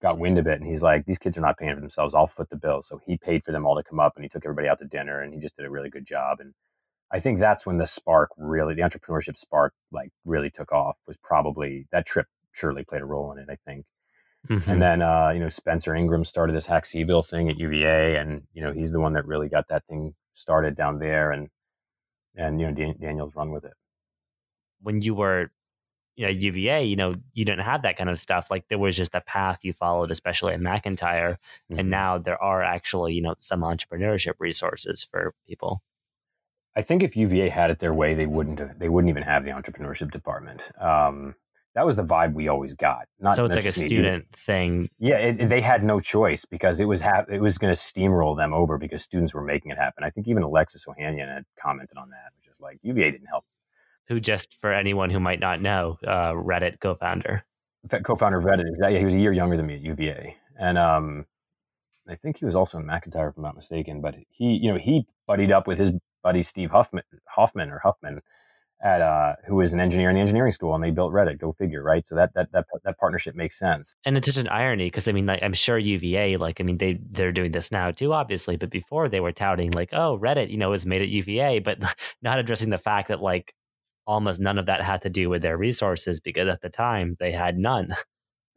got wind of it. And he's like, these kids are not paying for themselves. I'll foot the bill. So he paid for them all to come up and he took everybody out to dinner and he just did a really good job. And I think that's when the spark really, the entrepreneurship spark, like really took off. Was probably that trip surely played a role in it. I think. Mm-hmm. And then uh, you know Spencer Ingram started this HackCville thing at UVA, and you know he's the one that really got that thing started down there, and and you know Dan- Daniel's run with it. When you were you know, UVA, you know, you didn't have that kind of stuff. Like there was just a path you followed, especially at McIntire. Mm-hmm. And now there are actually, you know, some entrepreneurship resources for people. I think if UVA had it their way, they wouldn't have, they wouldn't even have the entrepreneurship department. Um, that was the vibe we always got. Not so it's like a student thing. Yeah, it, it, they had no choice because it was ha- it was going to steamroll them over because students were making it happen. I think even Alexis Ohanian had commented on that, which is like UVA didn't help. Who just for anyone who might not know, uh, Reddit co-founder, co-founder of Reddit. Yeah, he was a year younger than me at UVA, and um, I think he was also in McIntire, if I'm not mistaken. But he, you know, he buddied up with his buddy Steve Huffman, Hoffman or Huffman, at uh, who was an engineer in the engineering school, and they built Reddit. Go figure, right? So that that that that partnership makes sense. And it's such an irony because I mean, like, I'm sure UVA, like, I mean, they they're doing this now too, obviously, but before they were touting like, oh, Reddit, you know, was made at UVA, but not addressing the fact that like almost none of that had to do with their resources because at the time they had none.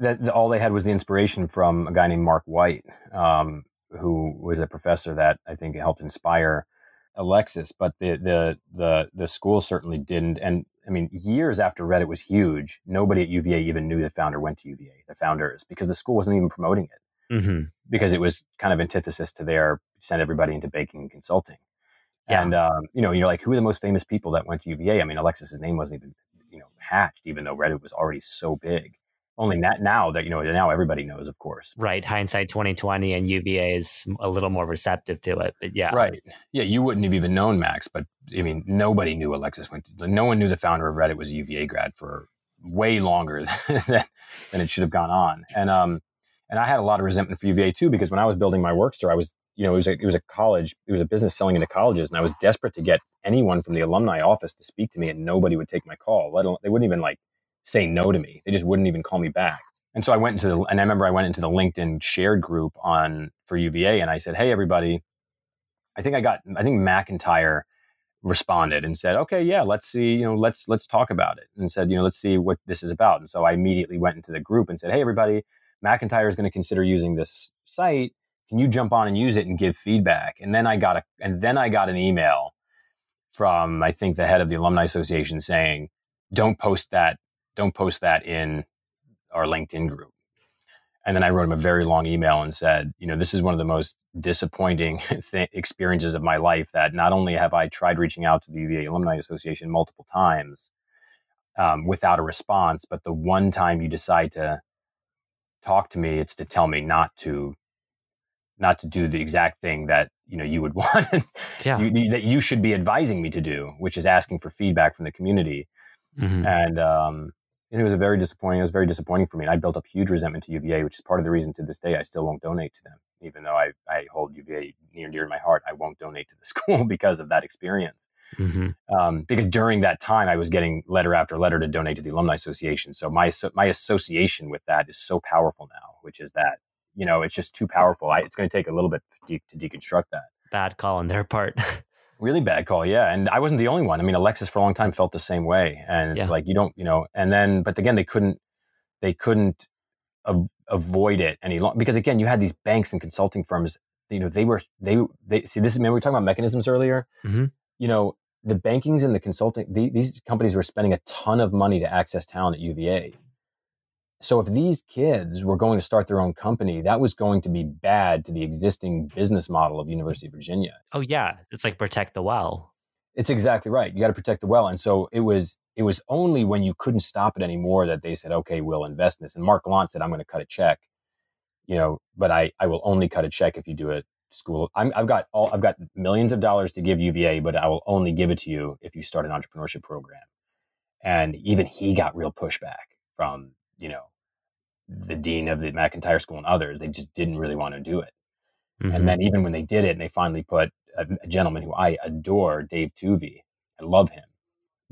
That, all they had was the inspiration from a guy named Mark White, um, who was a professor that I think helped inspire Alexis. But the the the the school certainly didn't. And I mean, years after Reddit was huge, nobody at UVA even knew the founder went to UVA, the founders, because the school wasn't even promoting it. Mm-hmm. Because it was kind of antithesis to their send everybody into banking and consulting. Yeah. And um, you know, you're like, who are the most famous people that went to UVA? I mean, Alexis's name wasn't even you know hatched, even though Reddit was already so big. Only that now that you know now everybody knows, of course. Right, hindsight twenty twenty, and UVA is a little more receptive to it. But yeah, right. Yeah, you wouldn't have even known Max, but I mean, nobody knew Alexis went. To, no one knew the founder of Reddit was a UVA grad for way longer than, than it should have gone on. And um, and I had a lot of resentment for UVA too because when I was building MyWorkster, I was you know, it was a, it was a college, it was a business selling into colleges, and I was desperate to get anyone from the alumni office to speak to me, and nobody would take my call. Let alone, they wouldn't even like say no to me. They just wouldn't even call me back. And so I went into the, and I remember I went into the LinkedIn shared group on for UVA, and I said, "Hey, everybody, I think I got, I think McIntire responded and said, "Okay, yeah, let's see, you know, let's let's talk about it," and said, "You know, let's see what this is about." And so I immediately went into the group and said, "Hey, everybody, McIntire is going to consider using this site." can you jump on and use it and give feedback? And then I got a, and then I got an email from, I think the head of the alumni association saying, don't post that, don't post that in our LinkedIn group. And then I wrote him a very long email and said, you know, this is one of the most disappointing th- experiences of my life that not only have I tried reaching out to the UVA Alumni Association multiple times um, without a response, but the one time you decide to talk to me, it's to tell me not to not to do the exact thing that you know you would want yeah. you, that you should be advising me to do which is asking for feedback from the community mm-hmm. and um, it was a very disappointing it was very disappointing for me and i built up huge resentment to uva which is part of the reason to this day i still won't donate to them even though i, I hold uva near and dear to my heart i won't donate to the school because of that experience mm-hmm. um, because during that time i was getting letter after letter to donate to the alumni association so my my association with that is so powerful now which is that you know, it's just too powerful. I, it's going to take a little bit to, to deconstruct that. Bad call on their part. really bad call, yeah. And I wasn't the only one. I mean, Alexis for a long time felt the same way, and it's like you don't, you know. And then, but again, they couldn't, they couldn't av- avoid it any longer because again, you had these banks and consulting firms. You know, they were they they see this. Remember we were talking about mechanisms earlier. Mm-hmm. You know, the bankings and the consulting the, these companies were spending a ton of money to access talent at UVA so if these kids were going to start their own company, that was going to be bad to the existing business model of University of Virginia. Oh yeah, it's like protect the well. It's exactly right. You got to protect the well. And so it was it was only when you couldn't stop it anymore that they said, "Okay, we'll invest in this." And Mark Galant said, "I'm going to cut a check." You know, but I I will only cut a check if you do it school. i have got all I've got millions of dollars to give UVA, but I will only give it to you if you start an entrepreneurship program. And even he got real pushback from you know, the dean of the McIntire School and others. They just didn't really want to do it. Mm-hmm. And then even when they did it, and they finally put a, a gentleman who I adore, Dave Touve, I love him.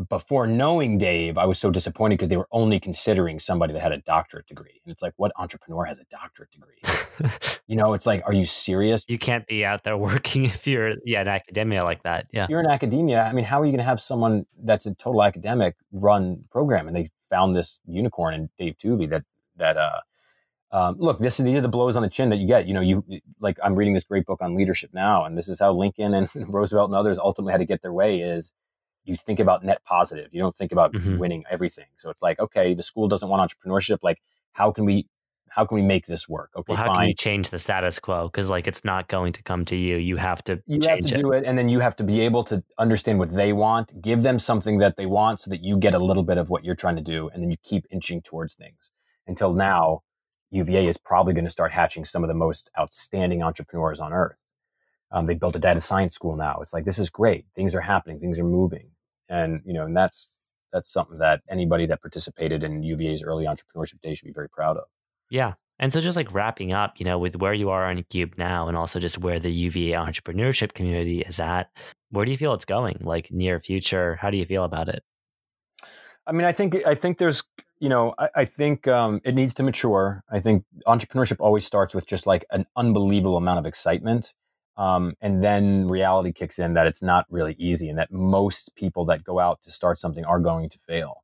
Before knowing Dave, I was so disappointed because they were only considering somebody that had a doctorate degree. And it's like, what entrepreneur has a doctorate degree? you know, it's like, are you serious? You can't be out there working if you're yeah, in academia like that. Yeah. If you're in academia. I mean, how are you going to have someone that's a total academic run program? And they found this unicorn in Dave Touve that that uh um, look, this is these are the blows on the chin that you get. You know, you like I'm reading this great book on leadership now, and this is how Lincoln and Roosevelt and others ultimately had to get their way. Is you think about net positive. You don't think about mm-hmm. winning everything. So it's like, okay, the school doesn't want entrepreneurship. Like, how can we how can we make this work? Okay, well, how fine. can you change the status quo? Because like it's not going to come to you. You have to you have to it. do it, and then you have to be able to understand what they want, give them something that they want, so that you get a little bit of what you're trying to do, and then you keep inching towards things until now, UVA is probably going to start hatching some of the most outstanding entrepreneurs on earth. Um, they built a data science school now. It's like this is great. Things are happening. Things are moving, and you know, and that's that's something that anybody that participated in UVA's early entrepreneurship day should be very proud of. Yeah. And so just like wrapping up, you know, with where you are Uncubed now and also just where the UVA entrepreneurship community is at, where do you feel it's going? Like near future, how do you feel about it? I mean, I think I think there's you know, I, I think um, it needs to mature. I think entrepreneurship always starts with just like an unbelievable amount of excitement. Um, and then reality kicks in that it's not really easy and that most people that go out to start something are going to fail.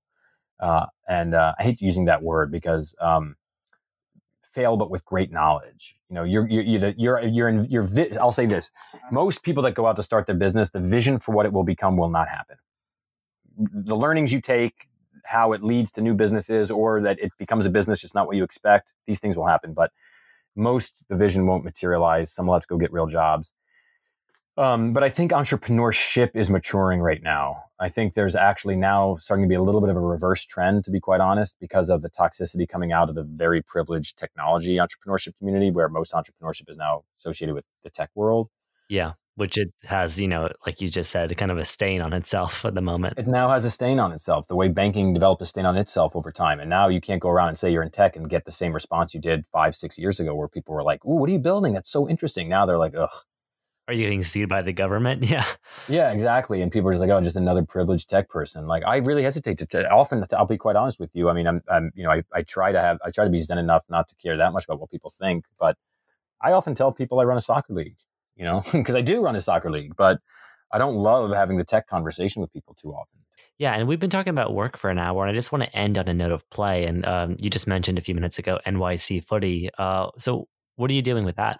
Uh, and uh, I hate using that word because um, fail, but with great knowledge. You know, you're you're you're you're, you're in your. Vi- I'll say this: uh-huh. most people that go out to start their business, the vision for what it will become will not happen. The learnings you take, how it leads to new businesses, or that it becomes a business just not what you expect. These things will happen, but most the vision won't materialize. Some will have to go get real jobs. Um, but I think entrepreneurship is maturing right now. I think there's actually now starting to be a little bit of a reverse trend, to be quite honest, because of the toxicity coming out of the very privileged technology entrepreneurship community, where most entrepreneurship is now associated with the tech world. Yeah, which it has, you know, like you just said, kind of a stain on itself at the moment. It now has a stain on itself, the way banking developed a stain on itself over time. And now you can't go around and say you're in tech and get the same response you did five, six years ago, where people were like, "Ooh, what are you building? That's so interesting." Now they're like, "Ugh." Are you getting sued by the government? Yeah. Yeah, exactly. And people are just like, oh, just another privileged tech person. Like, I really hesitate to, to often, I'll be quite honest with you. I mean, I'm, I'm, you know, I, I try to have, I try to be zen enough not to care that much about what people think. But I often tell people I run a soccer league, you know, because I do run a soccer league, but I don't love having the tech conversation with people too often. Yeah, and we've been talking about work for an hour, and I just want to end on a note of play. And um, you just mentioned a few minutes ago NYC Footy. Uh, so, what are you doing with that?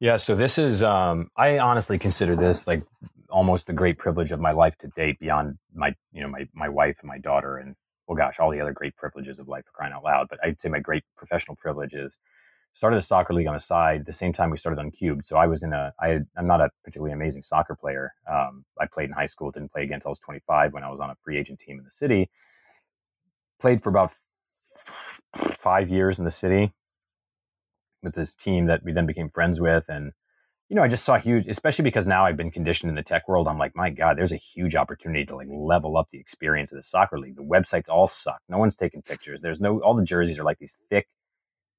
Yeah, so this is um I honestly consider this like almost the great privilege of my life to date beyond my you know my my wife and my daughter and well gosh, all the other great privileges of life for crying out loud, but I'd say my great professional privilege is started a soccer league on the side the same time we started Uncubed. So I was in a I I'm not a particularly amazing soccer player. Um, I played in high school, didn't play again until I was 25 when I was on a free agent team in the city. Played for about f- 5 years in the city with this team that we then became friends with and you know i just saw huge especially because now i've been conditioned in the tech world i'm like my god there's a huge opportunity to like level up the experience of the soccer league. The websites all suck. No one's taking pictures. There's no all the jerseys are like these thick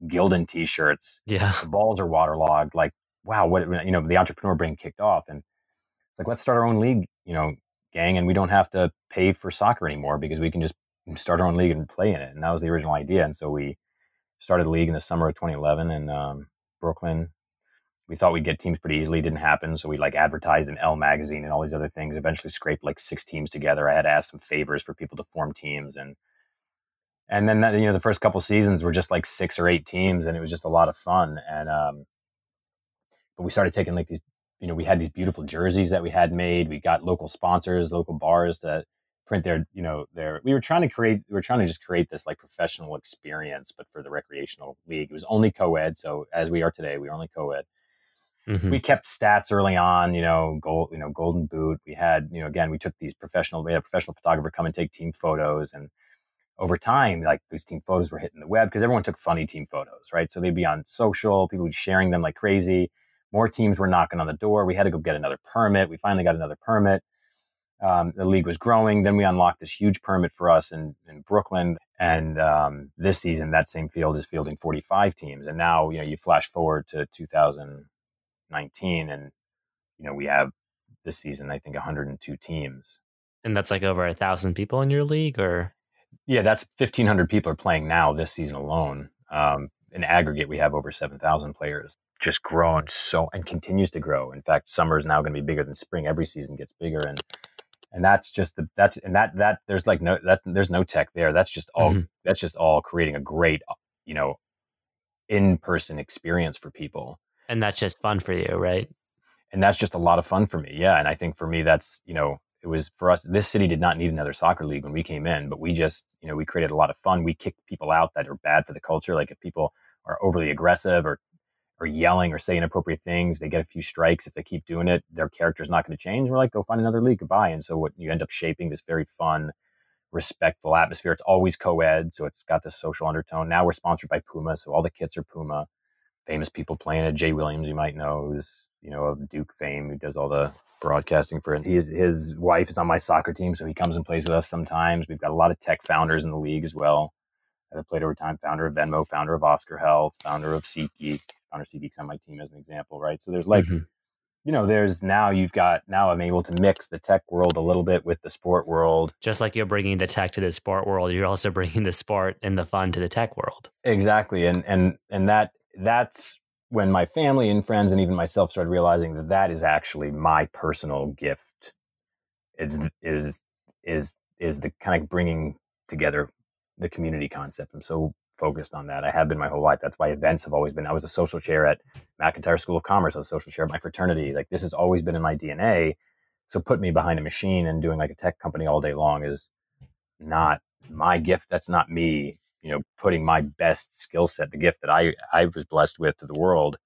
gildan t-shirts. Yeah. The balls are waterlogged. Like wow what you know the entrepreneur brain kicked off and it's like let's start our own league you know gang and we don't have to pay for soccer anymore because we can just start our own league and play in it. And that was the original idea and so we started the league in the summer of 2011 in um, Brooklyn. We thought we'd get teams pretty easily. Didn't happen. So we like advertised in L magazine and all these other things. Eventually scraped like six teams together. I had to ask some favors for people to form teams and and then that, you know the first couple seasons were just like six or eight teams and it was just a lot of fun and um but we started taking like these you know we had these beautiful jerseys that we had made we got local sponsors local bars that print their you know their we were trying to create we were trying to just create this like professional experience but for the recreational league. It was only co-ed so as we are today we only co-ed. Mm-hmm. we kept stats early on you know gold you know golden boot. We had you know again we took these professional we had a professional photographer come and take team photos and over time like these team photos were hitting the web because everyone took funny team photos right? So they'd be on social people would be sharing them like crazy. More teams were knocking on the door. We had to go get another permit. We finally got another permit um, the league was growing. Then we unlocked this huge permit for us in, in Brooklyn. And um, this season, that same field is fielding 45 teams. And now, you know, you flash forward to 2019 and, you know, we have this season, I think 102 teams. And that's like over a thousand people in your league or? Yeah, that's 1,500 people are playing now this season alone. Um, in aggregate, we have over 7,000 players. Just grown so and continues to grow. In fact, summer is now going to be bigger than spring. Every season gets bigger. And and that's just the that's and that that there's like no that there's no tech there. That's just all mm-hmm. that's just all creating a great you know in-person experience for people. And that's just fun for you right? And that's just a lot of fun for me yeah and i think for me that's you know it was for us this city did not need another soccer league when we came in but we just you know we created a lot of fun. We kicked people out that are bad for the culture like if people are overly aggressive or or yelling or say inappropriate things. They get a few strikes. If they keep doing it, their character's not going to change. we're like, go find another league. Goodbye. And so what you end up shaping this very fun, respectful atmosphere. It's always co-ed, so it's got this social undertone. Now we're sponsored by Puma, so all the kits are Puma. Famous people playing it. Jay Williams, you might know, who's you know of Duke fame, who does all the broadcasting for it. His wife is on my soccer team, so he comes and plays with us sometimes. We've got a lot of tech founders in the league as well. I've played over time. Founder of Venmo, founder of Oscar Health, founder of SeatGeek, Connor SeatGeek's on my team as an example, right? So there's like, mm-hmm. you know, there's now you've got now I'm able to mix the tech world a little bit with the sport world. Just like you're bringing the tech to the sport world, you're also bringing the sport and the fun to the tech world. Exactly, and and and that that's when my family and friends and even myself started realizing that that is actually my personal gift is is is is the kind of bringing together the community concept i'm so focused on that. I have been my whole life. That's why events have always been i was a social chair at mcintire school of commerce. I was a social chair at my fraternity. Like this has always been in my dna so put me behind a machine and doing like a tech company all day long is not my gift. That's not me you know putting my best skill set the gift that i i was blessed with to the world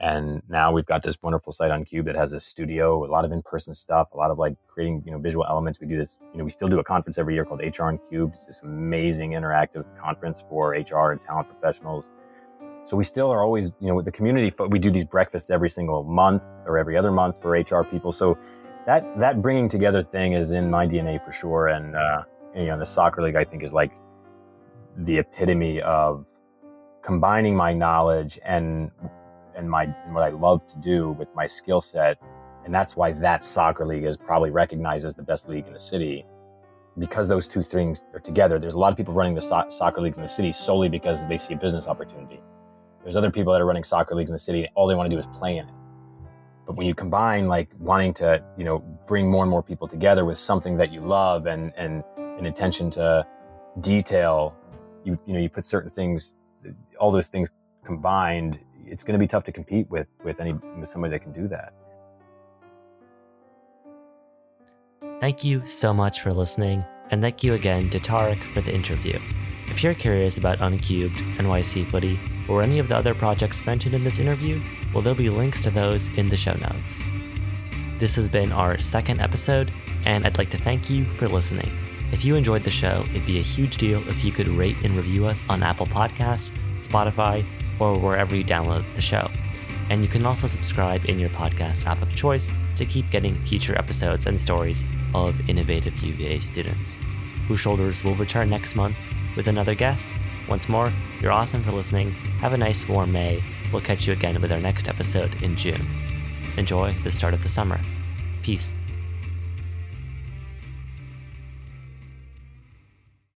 and now we've got this wonderful site Uncubed that has a studio a lot of in-person stuff a lot of like creating you know visual elements. We do this you know we still do a conference every year called hr on cube. It's this amazing interactive conference for hr and talent professionals. So we still are always you know with the community we do these breakfasts every single month or every other month for hr people. So that that bringing together thing is in my dna for sure. And uh, you know the soccer league i think is like the epitome of combining my knowledge and and my and what I love to do with my skill set, and that's why that soccer league is probably recognized as the best league in the city, because those two things are together. There's a lot of people running the so- soccer leagues in the city solely because they see a business opportunity. There's other people that are running soccer leagues in the city. All they want to do is play in it. But when you combine like wanting to, you know, bring more and more people together with something that you love and and an attention to detail you you know you put certain things, all those things combined, it's going to be tough to compete with with any with somebody that can do that. Thank you so much for listening, and thank you again to Tarek for the interview. If you're curious about Uncubed, NYC Footy, or any of the other projects mentioned in this interview, well, there'll be links to those in the show notes. This has been our second episode, and I'd like to thank you for listening. If you enjoyed the show, it'd be a huge deal if you could rate and review us on Apple Podcasts, Spotify, or wherever you download the show. And you can also subscribe in your podcast app of choice to keep getting future episodes and stories of innovative UVA students. Who Shoulders will return next month with another guest. Once more, you're awesome for listening. Have a nice warm May. We'll catch you again with our next episode in June. Enjoy the start of the summer. Peace.